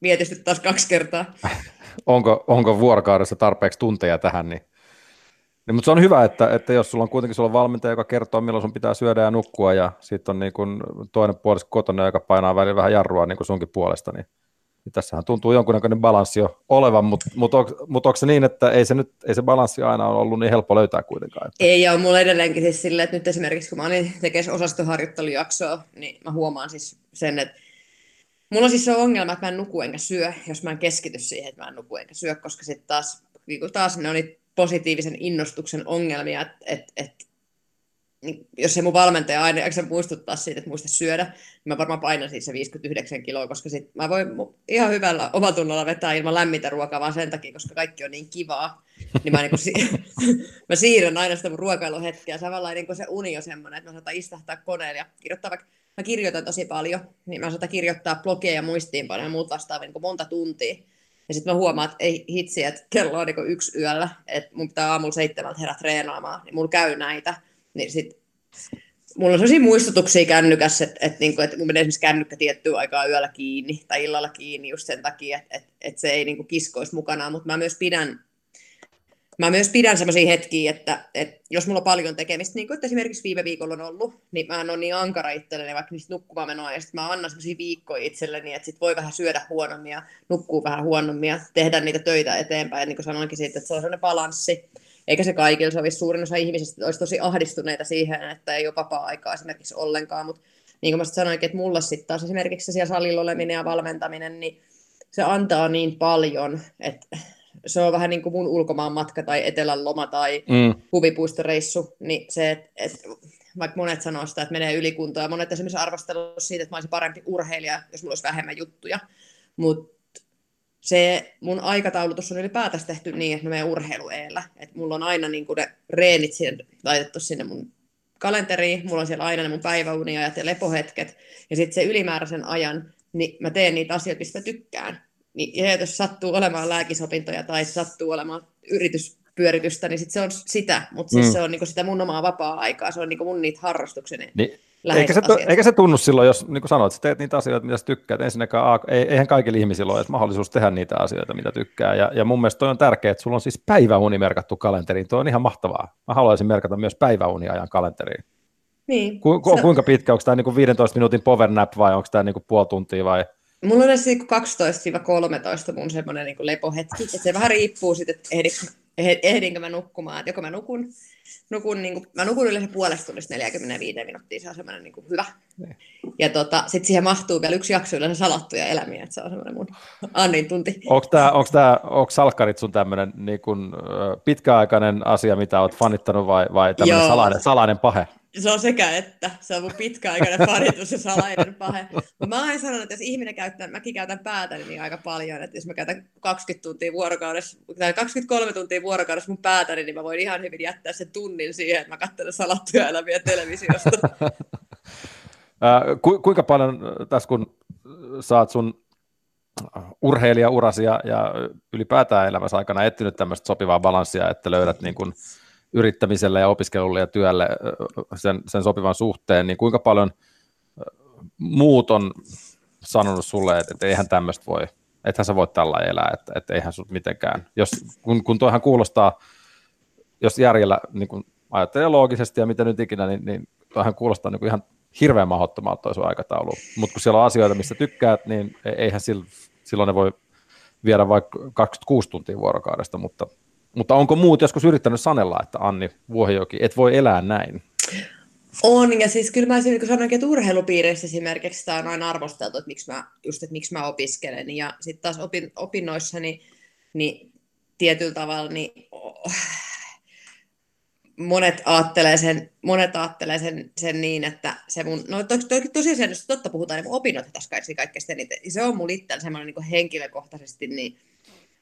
mietistyt taas kaksi kertaa. onko, onko vuorokaudessa tarpeeksi tunteja tähän, niin niin, mutta se on hyvä, että, että jos sulla on kuitenkin sulla on valmentaja, joka kertoo, milloin sun pitää syödä ja nukkua, ja sitten on niin kun toinen puolisko kotona, joka painaa välillä vähän jarrua niin kuin sunkin puolesta, niin, niin tässähän tuntuu jonkunnäköinen balanssi jo olevan, mutta mut, on, mut onko se niin, että ei se, nyt, ei se balanssi aina ole ollut niin helppo löytää kuitenkaan? Että... Ei, ja mulla edelleenkin siis silleen, että nyt esimerkiksi kun mä olin tekemässä osastoharjoittelujaksoa, niin mä huomaan siis sen, että Mulla on siis se ongelma, että mä en nuku enkä syö, jos mä en keskity siihen, että mä en nuku enkä syö, koska sitten taas, niin taas ne oli positiivisen innostuksen ongelmia, että et, niin jos se mun valmentaja aina jaksa muistuttaa siitä, että muista syödä, niin mä varmaan painan siis se 59 kiloa, koska sit mä voin ihan hyvällä omatunnolla vetää ilman lämmintä ruokaa vaan sen takia, koska kaikki on niin kivaa. Niin mä, niin si- mä siirrän aina sitä mun ruokailuhetkeä. Samalla niin se uni on semmoinen, että mä saatan istahtaa koneella ja kirjoittaa vaikka mä kirjoitan tosi paljon, niin mä saatan kirjoittaa blogeja ja muistiinpanoja ja muuta vastaavia niin monta tuntia. Ja sitten mä huomaan, että ei hitsi, että kello on niin yksi yöllä, että mun pitää aamulla seitsemältä herää treenaamaan, niin mulla käy näitä. Niin sit, mulla on sellaisia muistutuksia kännykässä, että, että, niin kuin, että mun menee esimerkiksi kännykkä tiettyä aikaa yöllä kiinni tai illalla kiinni just sen takia, että, että, että se ei niin kuin kiskoisi mukanaan, mutta mä myös pidän mä myös pidän sellaisia hetkiä, että, että jos mulla on paljon tekemistä, niin kuin esimerkiksi viime viikolla on ollut, niin mä en ole niin ankara itselleni vaikka niistä nukkumaan menoa, ja sitten mä annan sellaisia viikkoja itselleni, että sit voi vähän syödä huonommin ja nukkuu vähän huonommin ja tehdä niitä töitä eteenpäin, niin kuin sanoinkin siitä, että se on sellainen balanssi, eikä se kaikilla sovi. Suurin osa ihmisistä olisi tosi ahdistuneita siihen, että ei ole vapaa-aikaa esimerkiksi ollenkaan, mutta niin kuin mä sanoinkin, että mulla sitten taas esimerkiksi siellä salilla oleminen ja valmentaminen, niin se antaa niin paljon, että se on vähän niin kuin mun ulkomaan matka tai etelän loma tai mm. huvipuistoreissu, niin se, että et, vaikka monet sanoo sitä, että menee ylikuntoon, ja monet esimerkiksi arvostelut siitä, että mä olisin parempi urheilija, jos mulla olisi vähemmän juttuja, mutta se mun aikataulutus on ylipäätänsä tehty niin, että mä menen urheilueellä, että mulla on aina niin ne reenit siihen, laitettu sinne mun kalenteriin, mulla on siellä aina ne mun päiväuniajat ja lepohetket, ja sitten se ylimääräisen ajan, niin mä teen niitä asioita, mistä mä tykkään. Niin, ja jos sattuu olemaan lääkisopintoja tai sattuu olemaan yrityspyöritystä, niin sit se on sitä, mutta siis mm. se on niinku sitä mun omaa vapaa-aikaa, se on niinku mun niitä harrastukseni. Niin. Eikä se, eikä se tunnu silloin, jos niin kuin sanoit, että teet niitä asioita, mitä sä tykkäät. Ensinnäkään, eihän kaikilla ihmisillä ole edes mahdollisuus tehdä niitä asioita, mitä tykkää. Ja, ja mun mielestä toi on tärkeää, että sulla on siis päiväuni merkattu kalenteriin. Tuo on ihan mahtavaa. Mä haluaisin merkata myös päiväuniajan kalenteriin. Niin. Ku, ku, kuinka pitkä, onko tämä niin 15 minuutin power nap vai onko tämä niin puoli tuntia vai mulla on edes 12-13 mun semmoinen niin lepohetki, että se vähän riippuu siitä, että ehdinkö mä nukkumaan, että joko mä nukun nukun, niin kuin, mä nukun yleensä puolesta tunnista 45 minuuttia, se on semmoinen niin kuin hyvä. Ne. Niin. Ja tota, sitten siihen mahtuu vielä yksi jakso yleensä salattuja elämiä, että se on semmoinen mun Annin tunti. Onko, tää, tää, salkkarit sun tämmöinen niin kuin, pitkäaikainen asia, mitä olet fanittanut vai, vai tämmöinen salainen, salainen pahe? Se on sekä että. Se on mun pitkäaikainen paritus ja salainen pahe. mä aina sanon, että jos ihminen käyttää, mäkin käytän päätä niin aika paljon, että jos mä käytän 20 tuntia vuorokaudessa, tai 23 tuntia vuorokaudessa mun päätä, niin mä voin ihan hyvin jättää sen tunnin siihen, että mä katselen salattuja eläviä televisiosta. Ku, kuinka paljon tässä, kun saat sun urheilijaurasi ja, ja ylipäätään elämässä aikana etsinyt tämmöistä sopivaa balanssia, että löydät niin kuin yrittämiselle ja opiskelulle ja työlle sen, sen sopivan suhteen, niin kuinka paljon muut on sanonut sulle, että, että eihän tämmöistä voi, ethän sä voi tällä elää, että, että eihän sut mitenkään, jos, kun, kun toihan kuulostaa, jos järjellä niin kun ajattelee loogisesti ja mitä nyt ikinä, niin, niin toihan kuulostaa niin ihan hirveän mahdottomalta toi sun aikataulu, mutta kun siellä on asioita, missä tykkäät, niin e-, eihän silloin ne voi viedä vaikka 26 tuntia vuorokaudesta, mutta mutta onko muut joskus yrittänyt sanella, että Anni Vuohijoki, et voi elää näin? On, ja siis kyllä mä niin sanoinkin, että urheilupiireissä esimerkiksi sitä on aina arvosteltu, että miksi mä, just, että miksi mä opiskelen, ja sitten taas opin, opinnoissani niin tietyllä tavalla niin, oh, monet ajattelee sen, monet ajattelee sen, sen niin, että se mun, no to, to, tosiaan, jos totta puhutaan, niin mun opinnot tässä kaikkein eniten, se on mun itsellä semmoinen niin henkilökohtaisesti, niin,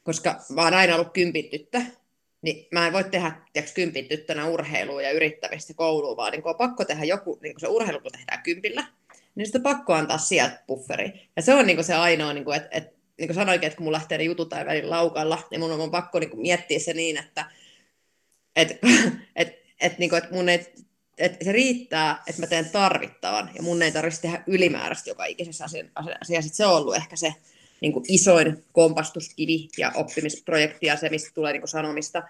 koska mä oon aina ollut kympityttä, niin mä en voi tehdä tiiäks, kympin tyttönä urheilua ja yrittämistä kouluun, vaan niin on pakko tehdä joku, niin kun se urheilu kun tehdään kympillä, niin sitten pakko antaa sieltä bufferi. Ja se on niin se ainoa, niin että et, niin sanoinkin, että kun mulla lähtee ne jutut tai välillä laukalla, niin mun on pakko niin miettiä se niin, että et, et, et, niin kuin, että mun ei, että se riittää, että mä teen tarvittavan, ja mun ei tarvitse tehdä ylimääräistä joka ikisessä asiassa. Se on ollut ehkä se, niin kuin isoin kompastuskivi ja oppimisprojekti ja se, mistä tulee niin kuin sanomista.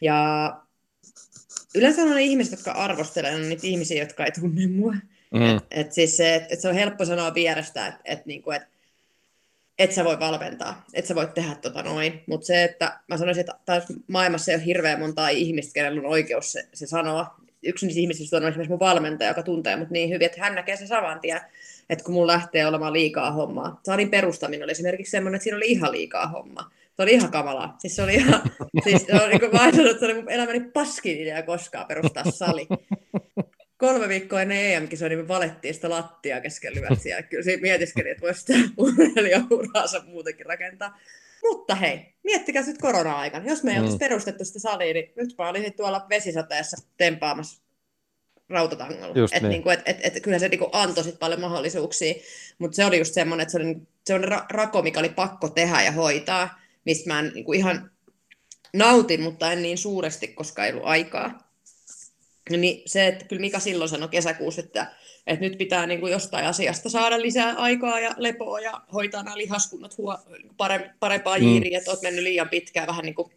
Ja yleensä on ne ihmiset, jotka arvostelevat, on niitä ihmisiä, jotka ei tunne mua. Mm. Et, et siis se, et, et se on helppo sanoa vierestä, että et, niinku, et, et sä voi valmentaa, et sä voi tehdä tota noin. Mutta se, että mä sanoisin, että taas maailmassa ei ole hirveän montaa ihmistä, kenellä on oikeus se, se sanoa. Yksi niistä ihmisistä on esimerkiksi mun valmentaja, joka tuntee mut niin hyvin, että hän näkee sen saman tien että kun mulla lähtee olemaan liikaa hommaa. Saarin perustaminen oli esimerkiksi semmoinen, että siinä oli ihan liikaa hommaa. Se oli ihan kamalaa. Siis se oli ihan, siis se oli, niin kuin mä että se oli mun elämäni paskin idea koskaan perustaa sali. Kolme viikkoa ennen EM-kisoja niin me valettiin sitä lattia kesken lyötsiä. Kyllä siinä mietiskelin, että voisi sitä urheilijauraansa muutenkin rakentaa. Mutta hei, miettikää nyt korona-aikana. Jos me ei mm. olisi perustettu sitä salia, niin nyt mä olisin tuolla vesisateessa tempaamassa rautatangolla. Että niin. niinku, et, et, et, kyllä se niinku antoi sit paljon mahdollisuuksia, mutta se oli just semmoinen, että se oli semmoinen ra- rako, mikä oli pakko tehdä ja hoitaa, mistä mä en niinku ihan nautin, mutta en niin suuresti, koska ei ollut aikaa. Niin se, että kyllä Mika silloin sanoi kesäkuussa, että, että nyt pitää niin kuin jostain asiasta saada lisää aikaa ja lepoa ja hoitaa nämä lihaskunnat huo, parempaa mm. jiiriä, että olet mennyt liian pitkään vähän niin kuin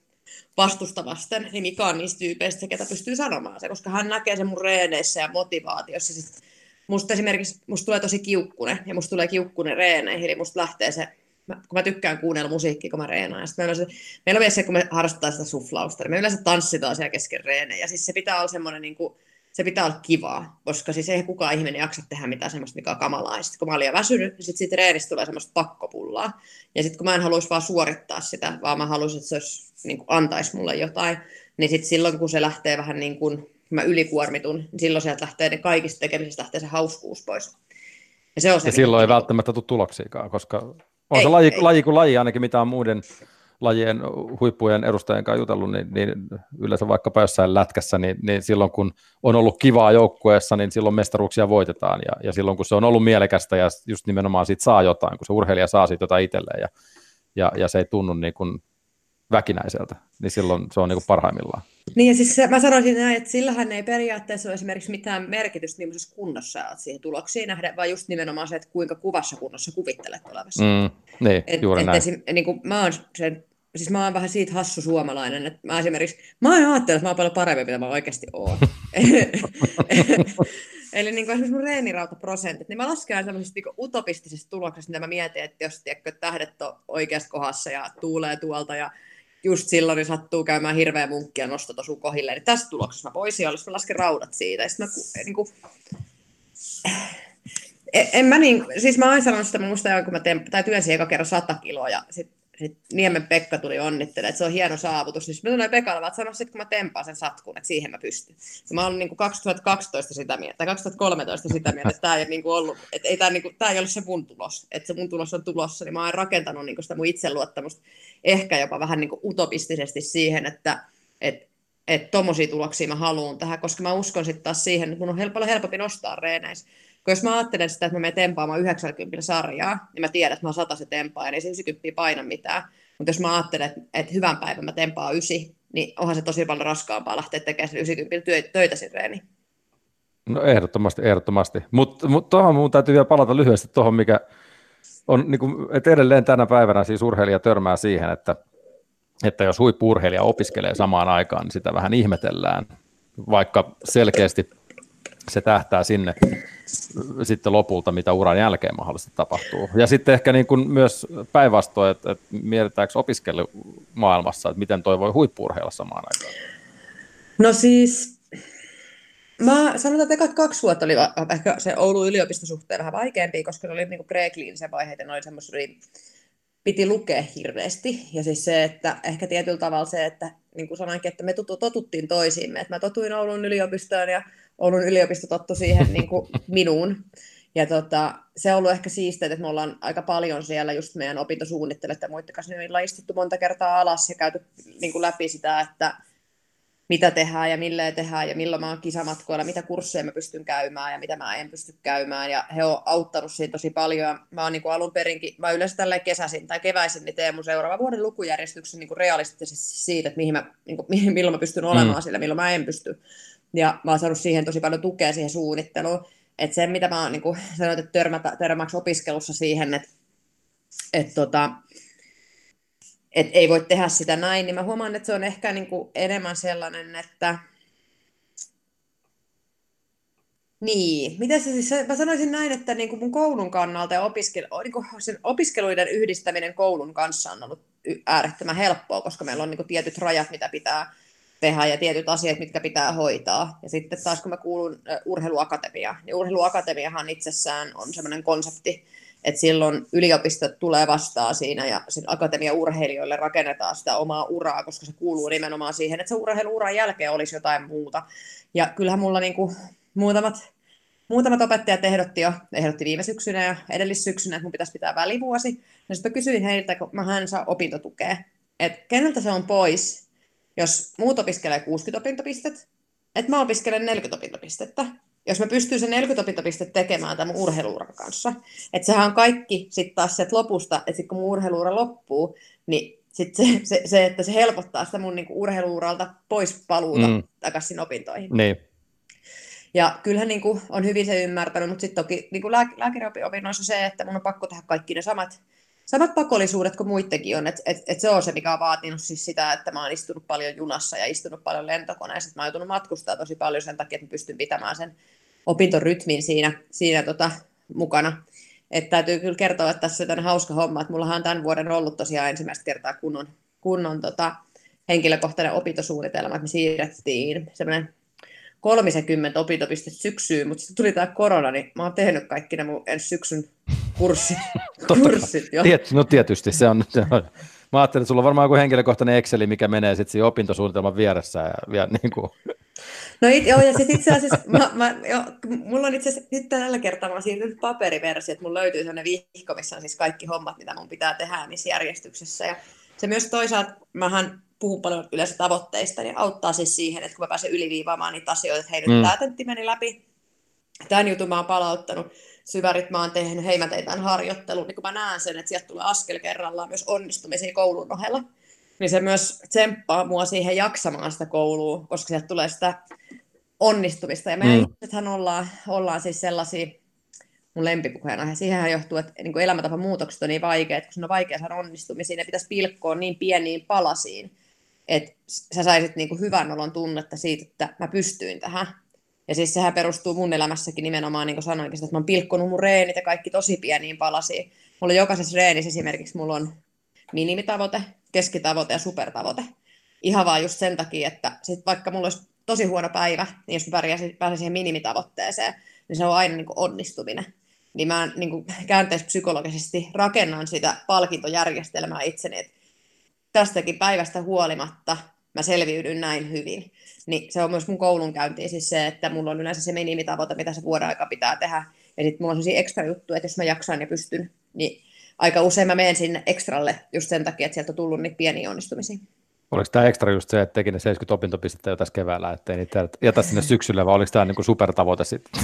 vastusta vasten, niin Mika on niistä tyypeistä, ketä pystyy sanomaan se, koska hän näkee sen mun reeneissä ja motivaatiossa. Sit musta esimerkiksi, musta tulee tosi kiukkunen, ja musta tulee kiukkunen reeneihin, eli musta lähtee se, kun mä tykkään kuunnella musiikkia, kun mä reenaan. Ja meillä, on se, meillä on vielä se, kun me harrastetaan sitä suflausta, niin me yleensä tanssitaan siellä kesken reenejä. Siis se pitää olla semmoinen niin kuin, se pitää olla kivaa, koska siis ei kukaan ihminen jaksa tehdä mitään semmoista, mikä on kamalaa. Ja sitten kun mä olin väsynyt, niin sitten siitä treenistä tulee semmoista pakkopullaa. Ja sitten kun mä en haluaisi vaan suorittaa sitä, vaan mä haluaisin, että se olisi, niin kuin antaisi mulle jotain, niin sitten silloin kun se lähtee vähän niin kuin, mä ylikuormitun, niin silloin sieltä lähtee ne kaikista tekemisistä lähtee se hauskuus pois. Ja, se on se, ja silloin ei välttämättä tule tuloksiakaan, koska on ei, se laji, ei. laji kuin laji ainakin mitä on muiden lajien huippujen edustajien kanssa jutellut, niin, niin yleensä vaikka jossain lätkässä, niin, niin silloin kun on ollut kivaa joukkueessa, niin silloin mestaruuksia voitetaan, ja, ja silloin kun se on ollut mielekästä, ja just nimenomaan siitä saa jotain, kun se urheilija saa siitä jotain itselleen, ja, ja, ja se ei tunnu niin kuin väkinäiseltä, niin silloin se on niin kuin parhaimmillaan. Niin ja siis se, mä sanoisin näin, että sillähän ei periaatteessa ole esimerkiksi mitään merkitystä, millaisessa kunnossa olet siihen tuloksiin nähdä, vaan just nimenomaan se, että kuinka kuvassa kunnossa kuvittelet olevassa. Mm, niin, et, juuri et näin. Esim, niin kuin mä oon sen siis mä oon vähän siitä hassu suomalainen, että mä esimerkiksi, mä oon ajatellut, että mä oon paljon parempi, mitä mä oikeasti oon. Eli niin kuin esimerkiksi mun reenirautaprosentit, niin mä lasken sellaisesta niin utopistisesta tuloksesta, mitä mä mietin, että jos tiedätkö, tähdet on oikeassa kohdassa ja tuulee tuolta ja just silloin niin sattuu käymään hirveä munkkia nostot osuu kohille, niin tästä tuloksessa mä voisin olla, jos mä lasken raudat siitä. Ja mä, niin kuin, en, en mä niin, siis mä oon sanonut sitä, muista kun mä teen, tai työnsin eka kerran 100 kiloa ja sit Niemen Pekka tuli onnittelemaan, että se on hieno saavutus. Niin mä sanoin Pekalle, että sano sitten, kun mä tempaan sen satkun, että siihen mä pystyn. Ja mä olin niin kuin 2012 sitä mieltä, tai 2013 sitä mieltä, että tämä ei, niin kuin ollut, että ei tämä, niin kuin, tämä ei ole se mun tulos, että se mun tulos on tulossa, niin mä oon rakentanut niin kuin sitä mun itseluottamusta ehkä jopa vähän niin kuin utopistisesti siihen, että, että että tommosia tuloksia mä haluan tähän, koska mä uskon sitten taas siihen, että mun on paljon helpompi nostaa reeneissä. Kun jos mä ajattelen sitä, että mä menen tempaamaan 90 sarjaa, niin mä tiedän, että mä oon se tempaa, ja niin se 90 paina mitään. Mutta jos mä ajattelen, että, hyvän päivän mä tempaan 9, niin onhan se tosi paljon raskaampaa lähteä tekemään 90 töitä sen. No ehdottomasti, ehdottomasti. Mutta mut tuohon mun täytyy vielä palata lyhyesti tuohon, mikä on, niin kuin, että edelleen tänä päivänä siis urheilija törmää siihen, että, että jos huippurheilija opiskelee samaan aikaan, niin sitä vähän ihmetellään, vaikka selkeästi se tähtää sinne sitten lopulta, mitä uran jälkeen mahdollisesti tapahtuu. Ja sitten ehkä niin kuin myös päinvastoin, että, että mietitäänkö opiskelumaailmassa, että miten toi voi huippurheilla samaan aikaan? No siis, mä sanotaan, että kaksi vuotta oli ehkä se Oulun yliopistosuhteen vähän vaikeampi, koska ne oli niin prekliinisen vaiheita, ne oli semmoisia, piti lukea hirveästi. Ja siis se, että ehkä tietyllä tavalla se, että niin kuin sanoinkin, että me totuttiin toisiimme. Että mä totuin Oulun yliopistoon ja Oulun yliopisto tottu siihen niin kuin minuun. Ja tota, se on ollut ehkä siistiä, että me ollaan aika paljon siellä just meidän opintosuunnittelijat ja muiden kanssa, niin ollaan istuttu monta kertaa alas ja käyty niin kuin läpi sitä, että mitä tehdään ja milleen tehdään ja milloin mä oon kisamatkoilla, mitä kursseja mä pystyn käymään ja mitä mä en pysty käymään. Ja he on auttanut siinä tosi paljon. Ja mä oon niin kuin alun perinkin, mä yleensä tällä kesäisin tai keväisin, niin teen mun seuraava vuoden lukujärjestyksen niin kuin realistisesti siitä, että mihin mä, niin kuin, milloin mä pystyn olemaan mm. sillä, milloin mä en pysty. Ja mä oon saanut siihen tosi paljon tukea siihen suunnitteluun. Että se, mitä mä oon niin sanoin, että törmätä, törmäksi opiskelussa siihen, että, että tota, et ei voi tehdä sitä näin, niin mä huomaan, että se on ehkä niin kuin enemmän sellainen, että niin, mitä se siis, mä sanoisin näin, että niin kuin mun koulun kannalta ja opiskelu, niin kuin sen opiskeluiden yhdistäminen koulun kanssa on ollut äärettömän helppoa, koska meillä on niin kuin tietyt rajat, mitä pitää tehdä ja tietyt asiat, mitkä pitää hoitaa. Ja sitten taas kun mä kuulun urheiluakatemiaan, niin urheiluakatemiahan itsessään on sellainen konsepti, että silloin yliopistot tulee vastaan siinä ja sen akatemian urheilijoille rakennetaan sitä omaa uraa, koska se kuuluu nimenomaan siihen, että se urheiluuran jälkeen olisi jotain muuta. Ja kyllähän mulla niinku muutamat, muutamat opettajat ehdotti jo, ehdotti viime syksynä ja edellissyksynä, että mun pitäisi pitää välivuosi. Ja sitten kysyin heiltä, kun mä hän saa opintotukea, että keneltä se on pois, jos muut opiskelee 60 opintopistet, että mä opiskelen 40 opintopistettä, jos mä pystyn sen 40 opintopistettä tekemään tämän urheiluuran kanssa. Että sehän on kaikki sitten taas sieltä lopusta, että sitten kun mun urheiluura loppuu, niin sit se, se, se, että se helpottaa sitä mun niinku urheiluuralta pois paluuta mm. takaisin opintoihin. Niin. Ja kyllähän niin kuin on hyvin se ymmärtänyt, mutta sitten toki niin kuin lääkäriopinnoissa se, että mun on pakko tehdä kaikki ne samat samat pakollisuudet kuin muidenkin on, että et, et se on se, mikä on vaatinut siis sitä, että mä oon istunut paljon junassa ja istunut paljon lentokoneessa, että mä oon joutunut matkustaa tosi paljon sen takia, että mä pystyn pitämään sen opintorytmin siinä, siinä tota, mukana. Että täytyy kyllä kertoa, että tässä on hauska homma, että mullahan on tämän vuoden ollut tosiaan ensimmäistä kertaa kunnon, kunnon tota, henkilökohtainen opintosuunnitelma, että me siirrettiin semmoinen 30 opintopistettä syksyyn, mutta sitten tuli tämä korona, niin mä oon tehnyt kaikki ne mun ensi syksyn kurssit. kurssit jo. Tiet, no tietysti, se on, se on. Mä ajattelin, että sulla on varmaan joku henkilökohtainen Exceli, mikä menee sitten siinä opintosuunnitelman vieressä. Ja, ja niin kuin. No it, joo, ja sitten itse asiassa, mä, mä, jo, mulla on itse asiassa nyt tällä kertaa, mä oon siirtynyt paperiversio, että mulla löytyy sellainen vihko, missä on siis kaikki hommat, mitä mun pitää tehdä missä järjestyksessä. Ja se myös toisaalta, mähän puhun paljon yleensä tavoitteista, niin auttaa siis siihen, että kun mä pääsen yliviivaamaan niitä asioita, että hei nyt mm. tämä tentti meni läpi, tämän jutun mä oon palauttanut, syvärit mä oon tehnyt, hei mä tein tämän harjoittelun, niin kun mä näen sen, että sieltä tulee askel kerrallaan myös onnistumisia koulun ohella, niin se myös tsemppaa mua siihen jaksamaan sitä koulua, koska sieltä tulee sitä onnistumista. Ja me mm. ihmisethän ollaan, ollaan siis sellaisia, mun lempipuheen aihe. Siihenhän johtuu, että niin kuin elämäntapan muutokset on niin vaikeat, kun on vaikea saada onnistumisia, ne pitäisi pilkkoa niin pieniin palasiin, että sä saisit niin kuin hyvän olon tunnetta siitä, että mä pystyin tähän. Ja siis sehän perustuu mun elämässäkin nimenomaan, niin kuin sanoinkin, että mä oon pilkkonut mun reenit ja kaikki tosi pieniin palasiin. Mulla on jokaisessa reenissä esimerkiksi mulla on minimitavoite, keskitavoite ja supertavoite. Ihan vaan just sen takia, että sit vaikka mulla olisi tosi huono päivä, niin jos mä pääsen, pääsen siihen minimitavoitteeseen, niin se on aina niin kuin onnistuminen. Niin mä niin kuin käänteispsykologisesti rakennan sitä palkintojärjestelmää itseni, että tästäkin päivästä huolimatta mä selviydyn näin hyvin. Niin se on myös mun koulunkäynti siis se, että mulla on yleensä se minimitavoite, mitä se vuoden aika pitää tehdä. Ja sitten mulla on sellaisia ekstra juttuja, että jos mä jaksan ja pystyn, niin aika usein mä menen sinne ekstralle just sen takia, että sieltä on tullut niin pieniä onnistumisia. Oliko tämä ekstra just se, että teki ne 70 opintopistettä jo tässä keväällä, ettei niitä jätä sinne syksylle, vai oliko tämä niin supertavoite sitten?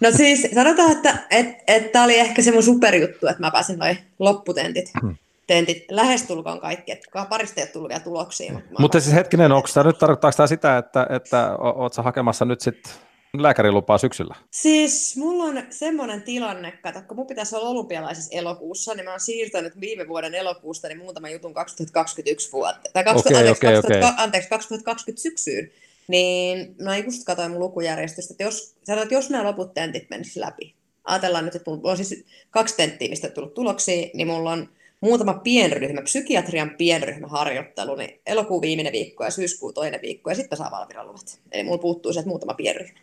No siis sanotaan, että et, et tämä oli ehkä se mun superjuttu, että mä pääsin noin lopputentit hmm. Tentit lähestulkoon kaikki, että parista ei ole tullut vielä tuloksia. Mutta, mutta siis hetkinen, onko tämä nyt tarkoittaako tämä sitä, että, että oot hakemassa nyt sitten lääkärilupaa syksyllä? Siis mulla on semmoinen tilanne, että kun mun pitäisi olla olympialaisessa elokuussa, niin mä oon siirtänyt viime vuoden elokuusta niin muutaman jutun 2021 vuotta. Tai 20, okay, anteeksi, okay, 2000, okay. anteeksi, 2020 syksyyn. Niin mä just katsoin mun lukujärjestystä, että jos, sanotaan, että jos nämä loput tentit menisivät läpi, ajatellaan nyt, että mulla on siis kaksi tenttiä, mistä on tullut tuloksia, niin mulla on muutama pienryhmä, psykiatrian pienryhmäharjoittelu, niin elokuun viimeinen viikko ja syyskuun toinen viikko, ja sitten saa valviraluvat. Eli mulla puuttuu se, että muutama pienryhmä.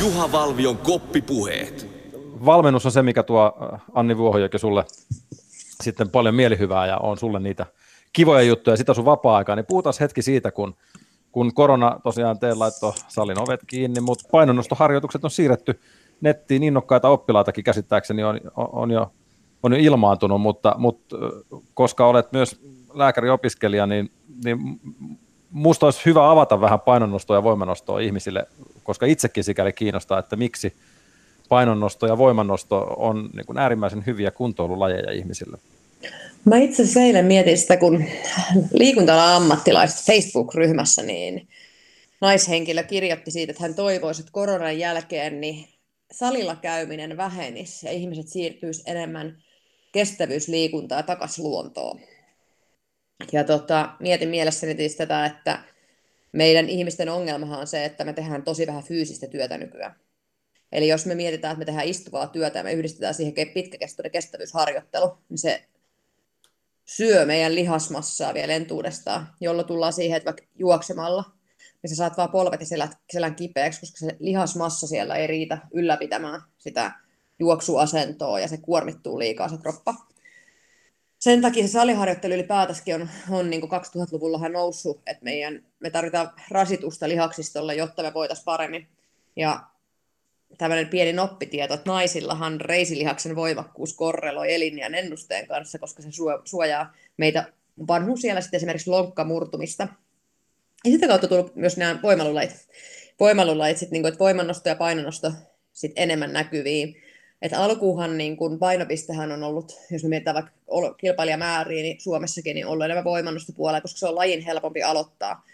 Juha Valvion koppipuheet. Valmennus on se, mikä tuo äh, Anni Vuohojoki sulle sitten paljon mielihyvää ja on sulle niitä kivoja juttuja sitä sun vapaa-aikaa, niin puhutaan hetki siitä, kun, kun korona tosiaan teillä laittoi salin ovet kiinni, mutta painonnostoharjoitukset on siirretty nettiin, innokkaita oppilaitakin käsittääkseni on, on, jo, on jo ilmaantunut, mutta, mutta koska olet myös lääkäriopiskelija, niin, niin musta olisi hyvä avata vähän painonnostoa ja voimannostoa ihmisille, koska itsekin sikäli kiinnostaa, että miksi painonnosto ja voimannosto on niin kuin äärimmäisen hyviä kuntoilulajeja ihmisille. Mä itse asiassa eilen mietin sitä, kun liikunta ammattilaiset Facebook-ryhmässä, niin naishenkilö kirjoitti siitä, että hän toivoisi, että koronan jälkeen niin salilla käyminen vähenisi ja ihmiset siirtyisi enemmän kestävyysliikuntaa takaisin luontoon. Ja tota, mietin mielessäni siis tätä, että meidän ihmisten ongelmahan on se, että me tehdään tosi vähän fyysistä työtä nykyään. Eli jos me mietitään, että me tehdään istuvaa työtä ja me yhdistetään siihen pitkäkestoinen kestävyysharjoittelu, niin se syö meidän lihasmassaa vielä entuudestaan, jolloin tullaan siihen, että vaikka juoksemalla, niin sä saat vaan polvet ja selän kipeäksi, koska se lihasmassa siellä ei riitä ylläpitämään sitä juoksuasentoa ja se kuormittuu liikaa se kroppa sen takia se saliharjoittelu ylipäätänsä on, on niin 2000-luvullahan noussut, että meidän, me tarvitaan rasitusta lihaksistolla, jotta me voitaisiin paremmin. Ja tämmöinen pieni noppitieto, että naisillahan reisilihaksen voimakkuus korreloi elinjään ennusteen kanssa, koska se suojaa meitä vanhuusiellä sitten esimerkiksi lonkkamurtumista. Ja sitä kautta tullut myös nämä voimalulait. Voimalulait, sit, niin kuin, että voimannosto ja painonnosto sit enemmän näkyviin. Et alkuuhan niin kun painopistehän on ollut, jos me mietitään vaikka kilpailijamääriä, niin Suomessakin niin ollut enemmän voimannosta puolella, koska se on lajin helpompi aloittaa.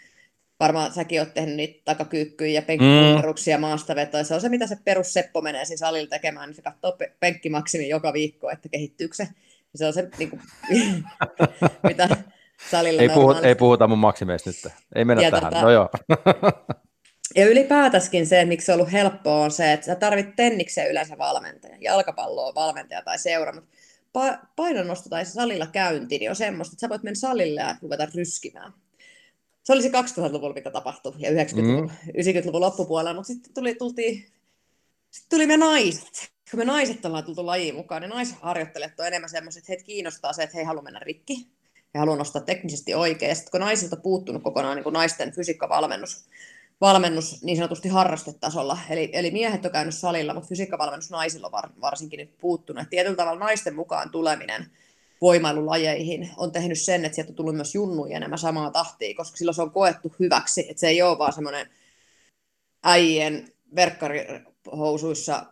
Varmaan säkin oot tehnyt niitä takakyykkyjä ja penkkipunneruksia mm. maastavetoja. Se on se, mitä se perus Seppo menee siinä salilla tekemään, niin se katsoo pe- penkkimaksimin joka viikko, että kehittyykö se. Se on se, niin kuin, mitä salilla ei, puhuta, ei puhuta mun maksimeista nyt. Ei mennä ja tähän. Tota, no joo. Ja ylipäätänskin se, miksi se on ollut helppoa, on se, että sä tarvit tennikseen yleensä valmentaja, jalkapalloa valmentaja tai seura, mutta pa- painonnosto tai salilla käynti niin on semmoista, että sä voit mennä salille ja ruveta ryskimään. Se oli se 2000-luvulla, mitä tapahtui, ja 90-luvun, mm. 90-luvun loppupuolella, mutta sitten tuli, tultiin, sitten tuli me naiset. Kun me naiset ollaan tultu lajiin mukaan, niin naisharjoittelijat on enemmän semmoiset, että heitä kiinnostaa se, että he ei halua mennä rikki, he haluaa nostaa teknisesti oikein. Ja sitten kun naisilta puuttunut kokonaan niin kuin naisten fysiikkavalmennus, valmennus niin sanotusti harrastetasolla. Eli, eli miehet on käynyt salilla, mutta fysiikkavalmennus naisilla on varsinkin nyt puuttunut. Et tietyllä tavalla naisten mukaan tuleminen voimailulajeihin on tehnyt sen, että sieltä on tullut myös junnuja enemmän samaa tahtia, koska silloin se on koettu hyväksi, että se ei ole vaan semmoinen äijien verkkarihousuissa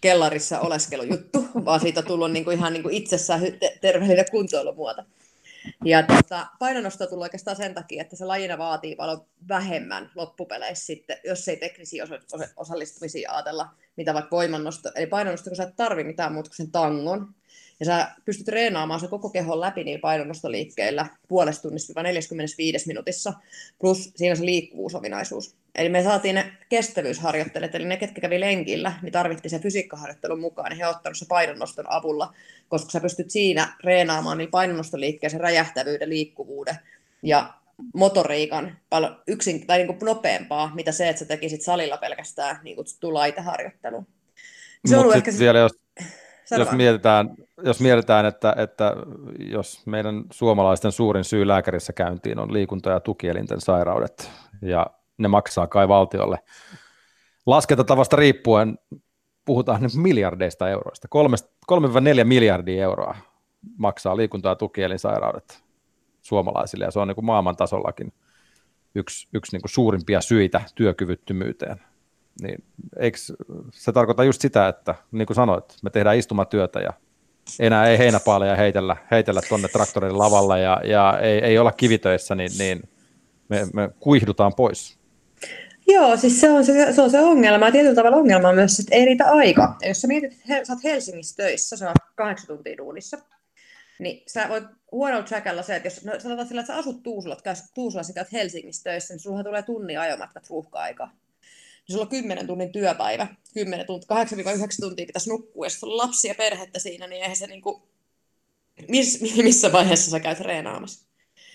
kellarissa oleskelujuttu, vaan siitä on tullut niin kuin ihan niin kuin itsessään terveellinen kuntoilumuoto. Ja tota, painonnosto tulee oikeastaan sen takia, että se lajina vaatii paljon vähemmän loppupeleissä sitten, jos ei teknisiä osa- osallistumisia ajatella, mitä vaikka voimannosto. Eli painonnosto, kun sä et tarvi mitään muuta kuin sen tangon, Ja sä pystyt treenaamaan se koko kehon läpi niin painonnostoliikkeillä puolesta tunnista 45 minuutissa, plus siinä se liikkuvuusominaisuus. Eli me saatiin ne kestävyysharjoittelijat, eli ne, ketkä kävi lenkillä, niin tarvittiin se fysiikkaharjoittelun mukaan, niin he ottanut se painonnoston avulla, koska sä pystyt siinä treenaamaan niin painonnostoliikkeen, se räjähtävyyden, liikkuvuuden ja motoriikan paljon yksin, tai niin kuin nopeampaa, mitä se, että sä tekisit salilla pelkästään niin kutsuttu laiteharjoittelu. Se on ehkä vielä, jos, jos mietitään, jos mietitään että, että jos meidän suomalaisten suurin syy lääkärissä käyntiin on liikunta- ja tukielinten sairaudet, ja ne maksaa kai valtiolle. Laskentatavasta riippuen puhutaan nyt miljardeista euroista. 3-4 miljardia euroa maksaa liikunta- ja tukielinsairaudet suomalaisille, ja se on niin kuin maailman tasollakin yksi, yksi niin kuin suurimpia syitä työkyvyttömyyteen. Niin, eikö se tarkoita just sitä, että niin kuin sanoit, me tehdään istumatyötä ja enää ei heinäpaaleja heitellä, heitellä tuonne traktorin lavalla ja, ja ei, ei olla kivitöissä, niin, niin me, me kuihdutaan pois. Joo, siis se on se, se, on se ongelma. Tietyllä tavalla ongelma on myös, että ei riitä aika. Ja jos sä mietit, että sä oot Helsingissä töissä, sä oot kahdeksan tuntia duunissa, niin sä voit huonolla trackalla se, että jos no, sanotaan sillä, että sä asut Tuusulassa, Tuusulassa käyt Helsingissä töissä, niin sulla tulee tunnin ajomatkat ruuhka-aikaa. Niin sulla on 10 tunnin työpäivä, 10 tuntia, 8-9 tuntia pitäisi nukkua, ja sulla on lapsia ja perhettä siinä, niin eihän se niinku, miss, missä vaiheessa sä käyt treenaamassa.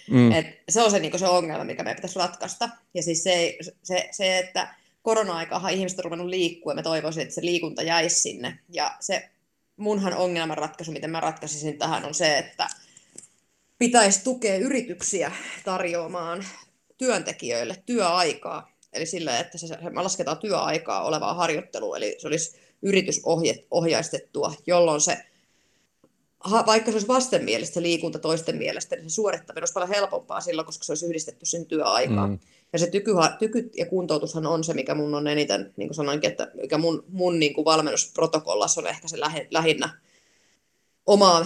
Mm. Et se on se, niin se ongelma, mikä meidän pitäisi ratkaista. Ja siis se, se, se että korona-aikahan ihmiset on ruvennut liikkua, ja mä toivoisin, että se liikunta jäisi sinne. Ja se munhan ongelmanratkaisu, miten mä ratkaisisin tähän, on se, että pitäisi tukea yrityksiä tarjoamaan työntekijöille työaikaa. Eli sillä, että se, me lasketaan työaikaa olevaa harjoittelua, eli se olisi yritysohjaistettua, jolloin se vaikka se olisi vastenmielistä liikunta toisten mielestä, niin se suorittaminen olisi paljon helpompaa silloin, koska se olisi yhdistetty sen työaikaan. Mm. Ja se tyky, tyky ja kuntoutushan on se, mikä mun on eniten, niin kuin sanoinkin, että mikä mun, mun niin kuin valmennusprotokollassa on ehkä se lähinnä omaa,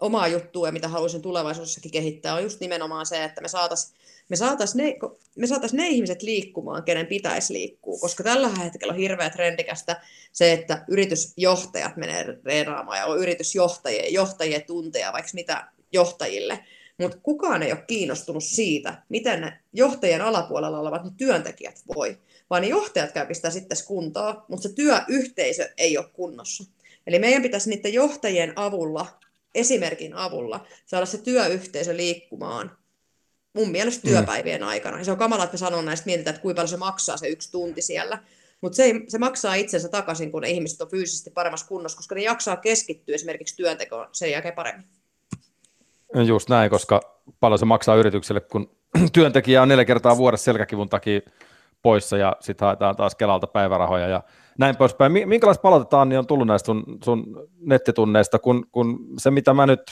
omaa juttua ja mitä haluaisin tulevaisuudessakin kehittää, on just nimenomaan se, että me saataisiin me saataisiin ne, me saatais ne ihmiset liikkumaan, kenen pitäisi liikkua, koska tällä hetkellä on hirveä trendikästä se, että yritysjohtajat menee treenaamaan ja on yritysjohtajia, johtajia tunteja, vaikka mitä johtajille, mutta kukaan ei ole kiinnostunut siitä, miten ne johtajien alapuolella olevat ne työntekijät voi, vaan ne johtajat käy pistää sitten kuntoon, mutta se työyhteisö ei ole kunnossa. Eli meidän pitäisi niiden johtajien avulla, esimerkin avulla, saada se työyhteisö liikkumaan mun mielestä mm. työpäivien mm. aikana. Ja se on kamala, että me sanon näistä, mietitään, että kuinka paljon se maksaa se yksi tunti siellä. Mutta se, se maksaa itsensä takaisin, kun ne ihmiset on fyysisesti paremmassa kunnossa, koska ne jaksaa keskittyä esimerkiksi työntekoon sen jälkeen paremmin. Just näin, koska paljon se maksaa yritykselle, kun työntekijä on neljä kertaa vuodessa selkäkivun takia poissa ja sitten haetaan taas Kelalta päivärahoja ja näin poispäin. Minkälaista palautetta niin on tullut näistä sun, sun nettitunneista, kun, kun se mitä mä nyt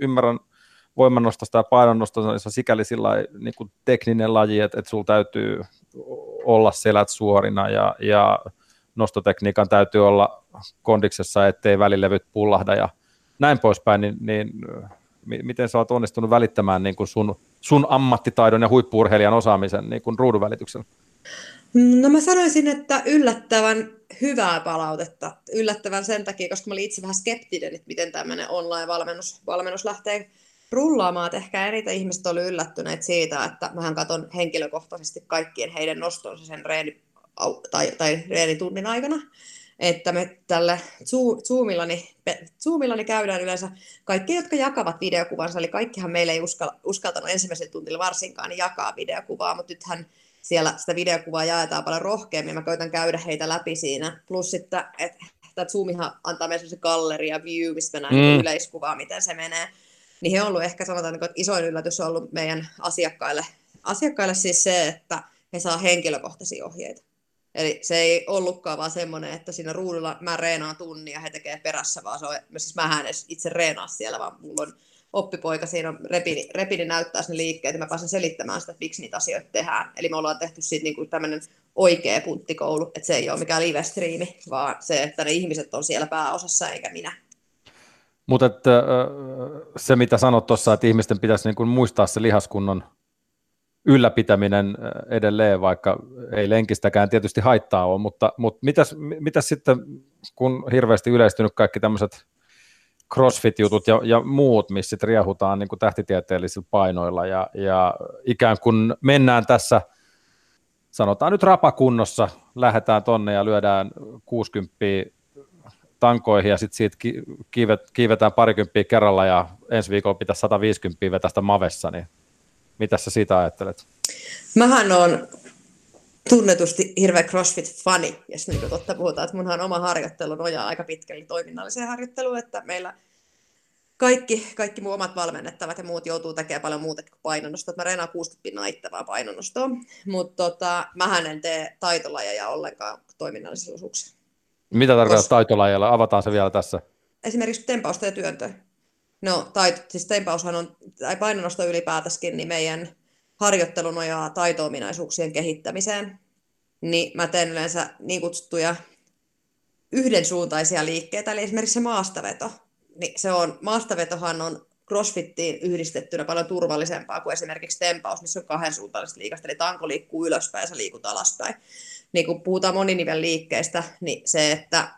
ymmärrän – voimannostosta ja painonnostosta niin se on sikäli sillä niin kuin tekninen laji, että, että sulla täytyy olla selät suorina ja, ja nostotekniikan täytyy olla kondiksessa, ettei välilevyt pullahda ja näin poispäin, niin, niin miten sä oot onnistunut välittämään niin kuin sun, sun ammattitaidon ja huippuurheilijan osaamisen niin kuin ruudun välityksellä? No mä sanoisin, että yllättävän hyvää palautetta. Yllättävän sen takia, koska mä olin itse vähän skeptinen, että miten tämmöinen online-valmennus valmennus lähtee rullaamaan, että ehkä eniten ihmiset oli yllättyneet siitä, että mähän katson henkilökohtaisesti kaikkien heidän nostonsa sen reeni, tai, tai reenitunnin aikana, että me tälle Zoomillani, Zoomillani käydään yleensä kaikki, jotka jakavat videokuvansa, eli kaikkihan meillä ei uskal, uskaltanut ensimmäisellä tuntilla varsinkaan jakaa videokuvaa, mutta nythän siellä sitä videokuvaa jaetaan paljon rohkeammin, mä koitan käydä heitä läpi siinä, plus sitten, että Zoomihan antaa meille se galleria view, mistä näin mm. yleiskuvaa, miten se menee, niin he on ollut ehkä sanotaan, että isoin yllätys on ollut meidän asiakkaille, asiakkaille siis se, että he saa henkilökohtaisia ohjeita. Eli se ei ollutkaan vaan semmoinen, että siinä ruudulla mä reenaan tunnin ja he tekee perässä, vaan se on, siis mä edes itse reenaa siellä, vaan mulla on oppipoika, siinä on repini, repini näyttää sinne liikkeet, ja mä pääsen selittämään sitä, että miksi niitä asioita tehdään. Eli me ollaan tehty siitä niin tämmöinen oikea punttikoulu, että se ei ole mikään live-striimi, vaan se, että ne ihmiset on siellä pääosassa eikä minä. Mutta se, mitä sanot tuossa, että ihmisten pitäisi niin kuin muistaa se lihaskunnon ylläpitäminen edelleen, vaikka ei lenkistäkään tietysti haittaa ole, mutta, mutta mitäs, mitäs sitten, kun hirveästi yleistynyt kaikki tämmöiset crossfit-jutut ja, ja muut, missä sitten riehutaan niin kuin tähtitieteellisillä painoilla ja, ja ikään kuin mennään tässä, sanotaan nyt rapakunnossa, lähdetään tonne ja lyödään 60 tankoihin ja sitten siitä kiivet, kiivetään parikymppiä kerralla ja ensi viikolla pitäisi 150 vetästä Mavessa, niin mitä sä siitä ajattelet? Mähän on tunnetusti hirveä CrossFit-fani, jos niin totta puhutaan, että munhan oma harjoittelu nojaa aika pitkälle toiminnalliseen harjoitteluun, että meillä kaikki, kaikki mun omat valmennettavat ja muut joutuu tekemään paljon muuta kuin painonnostoa. Mä reenaan 60 pinnaa ittävää painonnostoa, mutta tota, mähän en tee taitolajeja ollenkaan toiminnallisissa osuuksissa. Mitä tarkoittaa Kos... taitolajilla? Avataan se vielä tässä. Esimerkiksi tempausta ja työntöä. No, tait, siis tempaushan on, tai painonnosto ylipäätänskin, niin meidän harjoittelu nojaa taito-ominaisuuksien kehittämiseen. Niin mä teen yleensä niin kutsuttuja yhdensuuntaisia liikkeitä, eli esimerkiksi se maastaveto. Niin se on, maastavetohan on crossfittiin yhdistettynä paljon turvallisempaa kuin esimerkiksi tempaus, missä on kahden suuntaisesta liikasta, eli tanko liikkuu ylöspäin ja sä liikut alaspäin. Niin kun puhutaan moninivel liikkeestä, niin se, että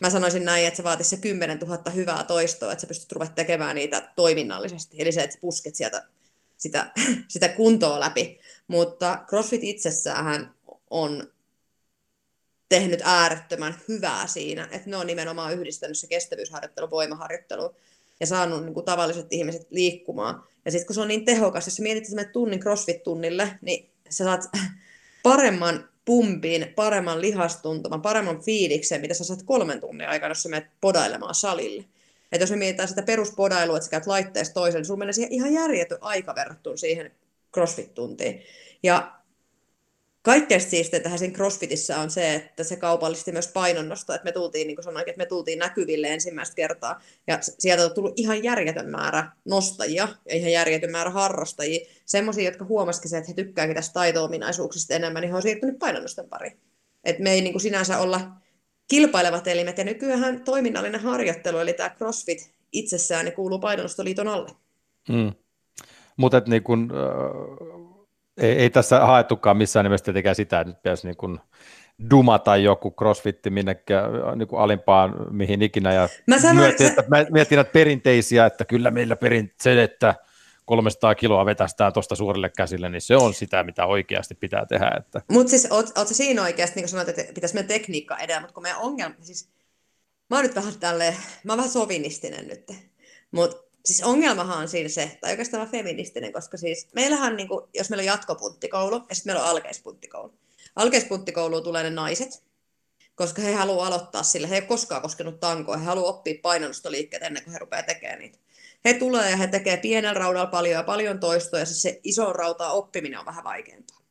mä sanoisin näin, että se vaatisi se 10 000 hyvää toistoa, että sä pystyt ruveta tekemään niitä toiminnallisesti. Eli se, että pusket sieltä sitä, sitä kuntoa läpi. Mutta CrossFit itsessään on tehnyt äärettömän hyvää siinä, että ne on nimenomaan yhdistänyt se kestävyysharjoittelu, voimaharjoittelu ja saanut niin kuin, tavalliset ihmiset liikkumaan. Ja sitten kun se on niin tehokas, jos mietit, että tunnin CrossFit-tunnille, niin sä saat paremman pumpin, paremman lihastuntuman, paremman fiiliksen, mitä sä saat kolmen tunnin aikana, jos sä menet podailemaan salille. Että jos me mietitään sitä peruspodailua, että sä käyt laitteesta toiseen, niin sun menee siihen ihan järjetön aika verrattuna siihen CrossFit-tuntiin. Ja kaikkein siisteintä tähän siinä CrossFitissä on se, että se kaupallisti myös painonnosta, että me tultiin, niin kuin sanoin, että me tultiin näkyville ensimmäistä kertaa, ja sieltä on tullut ihan järjetön määrä nostajia ja ihan järjetön määrä harrastajia, semmoisia, jotka huomasikin se, että he tykkääkin tästä taito-ominaisuuksista enemmän, niin he on siirtynyt painonnosten pariin. Et me ei niin kuin sinänsä olla kilpailevat elimet, ja nykyään toiminnallinen harjoittelu, eli tämä CrossFit itsessään, niin kuuluu painonnostoliiton alle. Mm. Mutta niin kun, äh, ei, ei, tässä haettukaan missään nimessä tietenkään sitä, että nyt pitäisi niin kun dumata joku crossfitti minnekään niin kuin alimpaan mihin ikinä. Ja mä sanoin, mietin, että, mä mietin että perinteisiä, että kyllä meillä perin, se, että 300 kiloa vetästään tuosta suurille käsille, niin se on sitä, mitä oikeasti pitää tehdä. Että... Mutta siis oot, oot siinä oikeasti, niin kuin sanoit, että pitäisi mennä tekniikka edellä, mutta kun meidän ongelma, siis mä oon nyt vähän tälle, mä oon vähän sovinistinen nyt, mutta siis ongelmahan on siinä se, tai oikeastaan feministinen, koska siis meillähän, niin kuin, jos meillä on jatkopunttikoulu ja sitten meillä on alkeispunttikoulu. Alkeispunttikouluun tulee ne naiset, koska he haluavat aloittaa sillä. He ei koskaan koskenut tankoa, he haluavat oppia painonnostoliikkeet ennen kuin he rupeaa tekemään niitä. He tulee ja he tekee pienellä raudalla paljon ja paljon toistoja, siis se iso rautaa oppiminen on vähän vaikeampaa.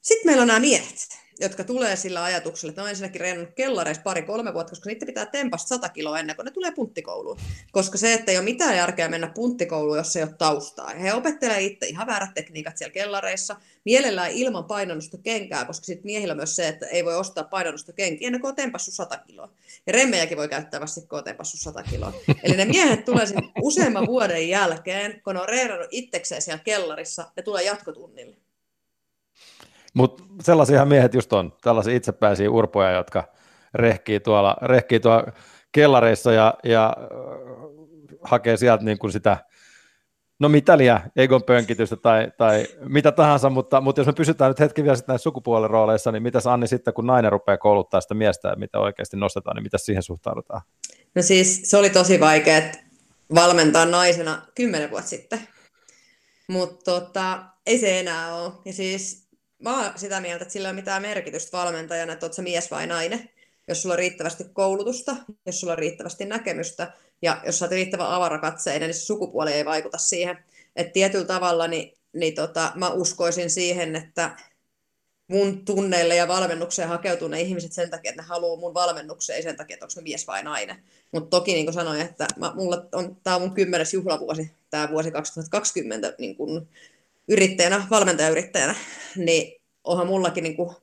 Sitten meillä on nämä miehet, jotka tulee sillä ajatuksella, että ne on ensinnäkin reenannut kellareissa pari-kolme vuotta, koska niitä pitää tempasta 100 kiloa ennen kuin ne tulee punttikouluun. Koska se, että ei ole mitään järkeä mennä punttikouluun, jos ei ole taustaa. He opettelee itse ihan väärät tekniikat siellä kellareissa, mielellään ilman painonnosta kenkää, koska sitten miehillä on myös se, että ei voi ostaa painonnosta kenkiä ennen kuin on tempassut 100 kiloa. Ja remmejäkin voi käyttää vasta, kun on tempassut 100 kiloa. Eli ne miehet tulee useamman vuoden jälkeen, kun ne on reenannut itsekseen siellä kellarissa, ne tulee jatkotunnille. Mutta sellaisia miehet just on, tällaisia itsepäisiä urpoja, jotka rehkii tuolla, rehkii tuolla kellareissa ja, ja äh, hakee sieltä niin kuin sitä, no mitäliä, egon pönkitystä tai, tai mitä tahansa, mutta, mutta jos me pysytään nyt hetki vielä näissä sukupuolirooleissa, niin mitäs Anni sitten, kun nainen rupeaa kouluttaa sitä miestä mitä oikeasti nostetaan, niin mitä siihen suhtaudutaan? No siis se oli tosi vaikea valmentaa naisena kymmenen vuotta sitten, mutta tota, ei se enää ole. Ja siis mä oon sitä mieltä, että sillä ei ole mitään merkitystä valmentajana, että oot sä mies vai nainen. Jos sulla on riittävästi koulutusta, jos sulla on riittävästi näkemystä ja jos sä oot riittävän avarakatseinen, niin se sukupuoli ei vaikuta siihen. Että tietyllä tavalla niin, niin tota, mä uskoisin siihen, että mun tunneille ja valmennukseen hakeutuu ne ihmiset sen takia, että ne haluaa mun valmennukseen, ei sen takia, että onko mä mies vai nainen. Mutta toki niin kuin sanoin, että on, tämä on mun kymmenes juhlavuosi, tämä vuosi 2020 niin kun yrittäjänä, valmentajayrittäjänä, niin onhan mullakin niin kuin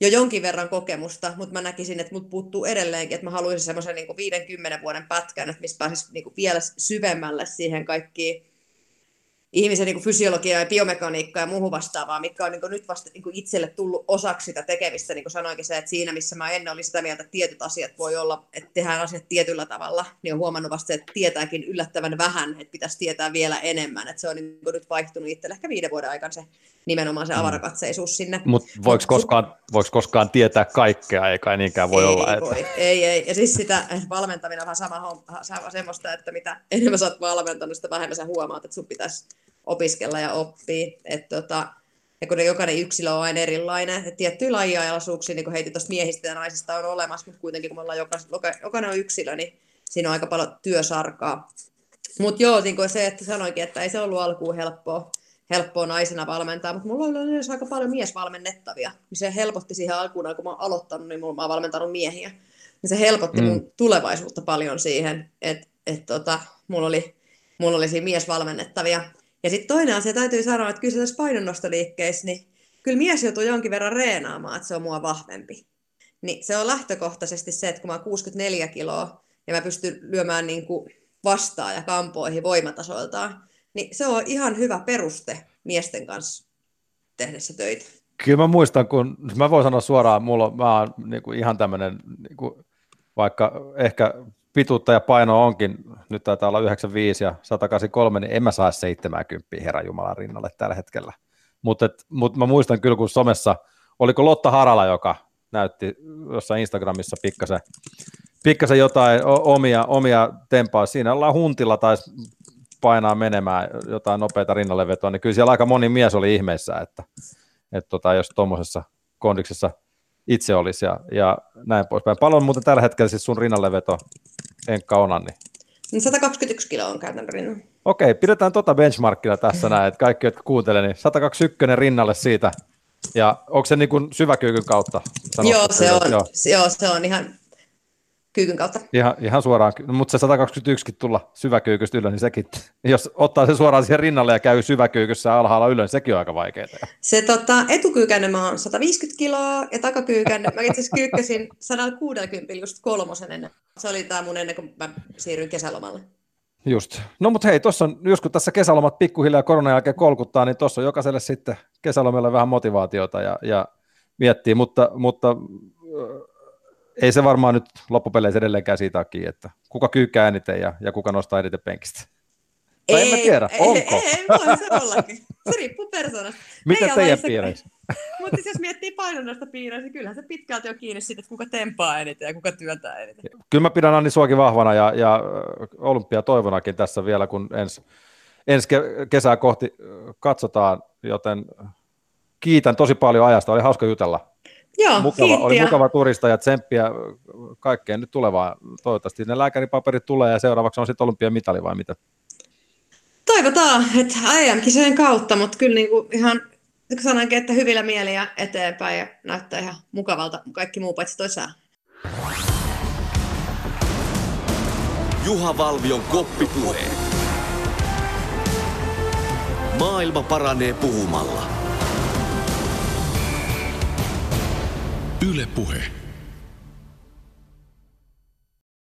jo jonkin verran kokemusta, mutta mä näkisin, että mut puuttuu edelleenkin, että mä haluaisin semmoisen niin 50 vuoden pätkän, että missä pääsisi niin vielä syvemmälle siihen kaikkiin ihmisen niin fysiologiaa ja biomekaniikkaa ja muuhun vastaavaa, mikä on niin kuin nyt vasta niin kuin itselle tullut osaksi sitä tekemistä, niin kuin sanoinkin se, että siinä missä mä ennen olin sitä mieltä, että tietyt asiat voi olla, että tehdään asiat tietyllä tavalla, niin on huomannut vasta, että tietääkin yllättävän vähän, että pitäisi tietää vielä enemmän, että se on niin kuin nyt vaihtunut itselle ehkä viiden vuoden aikana se nimenomaan se mm. avarakatseisuus sinne. Mutta voiko, Mut, koskaan, voiko koskaan tietää kaikkea, eikä niinkään voi ei, olla? Että... Voi. Ei, ei. Ja siis sitä valmentaminen on vähän sama, sama semmoista, että mitä enemmän sä oot valmentanut, sitä vähemmän sä huomaat, että sun pitäisi opiskella ja oppia. Et tota, ja kun jokainen yksilö on aina erilainen, että tiettyjä lajiajalaisuuksia, niin kuin heitin tuosta miehistä ja naisista on olemassa, mutta kuitenkin kun me ollaan joka, jokainen on yksilö, niin siinä on aika paljon työsarkaa. Mutta joo, niin kuin se, että sanoinkin, että ei se ollut alkuun helppoa, helppoa naisena valmentaa, mutta mulla oli myös aika paljon miesvalmennettavia. Niin se helpotti siihen alkuun, kun mä oon aloittanut, niin mä oon valmentanut miehiä. Niin se helpotti mm. mun tulevaisuutta paljon siihen, että et tota, mulla, oli, mulla oli siinä miesvalmennettavia. Ja sitten toinen asia täytyy sanoa, että kyllä tässä painonnostoliikkeissä, niin kyllä mies joutuu jonkin verran reenaamaan, että se on mua vahvempi. Niin se on lähtökohtaisesti se, että kun mä oon 64 kiloa ja mä pystyn lyömään niin kuin vastaan ja kampoihin voimatasoiltaan, niin se on ihan hyvä peruste miesten kanssa tehdessä töitä. Kyllä mä muistan, kun mä voin sanoa suoraan, mulla mä oon niin kuin ihan tämmöinen, niin vaikka ehkä pituutta ja paino onkin, nyt taitaa olla 95 ja 183, niin en mä saa 70 Herran Jumalan rinnalle tällä hetkellä. Mutta mut mä muistan kyllä, kun somessa, oliko Lotta Harala, joka näytti jossain Instagramissa pikkasen, pikkasen jotain omia, omia tempaa. Siinä ollaan huntilla tai painaa menemään jotain nopeita rinnallevetoa, niin kyllä siellä aika moni mies oli ihmeessä, että, että tota, jos tuommoisessa kondiksessa itse olisi ja, ja näin poispäin. Paljon muuten tällä hetkellä siis sun rinnalleveto Enkka Onanni? Niin 121 kiloa on käytän rinnan. Okei, pidetään tota benchmarkkia tässä näin, että kaikki, jotka kuuntelee, niin 121 rinnalle siitä. Ja onko se niin kuin syväkyykyn kautta? Joo se, on, joo. joo, se on ihan kyykyn kautta. Ihan, ihan suoraan, mutta se 121 tulla syväkyykystä ylös, niin sekin, jos ottaa se suoraan siihen rinnalle ja käy syväkyykyssä alhaalla ylös, niin sekin on aika vaikeaa. Se tota, etukyykänne mä oon 150 kiloa ja takakyykänne, mä itse asiassa kyykkäsin 160 just kolmosen ennen. Se oli tämä mun ennen kuin mä siirryin kesälomalle. Just. No mutta hei, tuossa on, just kun tässä kesälomat pikkuhiljaa koronan jälkeen kolkuttaa, niin tuossa on jokaiselle sitten kesälomille vähän motivaatiota ja, ja miettii, mutta, mutta ei se varmaan nyt loppupeleissä edelleenkään siitä kiinni, että kuka kyykkää eniten ja, ja kuka nostaa eniten penkistä. Tai ei, en mä tiedä, ei, onko? Ei, ei, voi se ollakin. Se riippuu persoonasta. Mitä teidän piireissä? Mutta siis jos miettii painonnasta piireissä, niin kyllähän se pitkälti on kiinni siitä, että kuka tempaa eniten ja kuka työntää eniten. Kyllä mä pidän Anni suokin vahvana ja, ja olympia toivonakin tässä vielä, kun ensi ens kesää kohti katsotaan, joten kiitän tosi paljon ajasta, oli hauska jutella. Joo, mukava, oli mukava turista ja tsemppiä kaikkeen nyt tulevaan. Toivottavasti ne lääkäripaperit tulee ja seuraavaksi on sitten olympiamitali vai mitä? Toivotaan, että AM-kisojen kautta, mutta kyllä niin kuin ihan sanankin, että hyvillä mieliä eteenpäin ja näyttää ihan mukavalta kaikki muu paitsi toi sää. Juha Valvion koppipuhe. Maailma paranee puhumalla. Yle Puhe.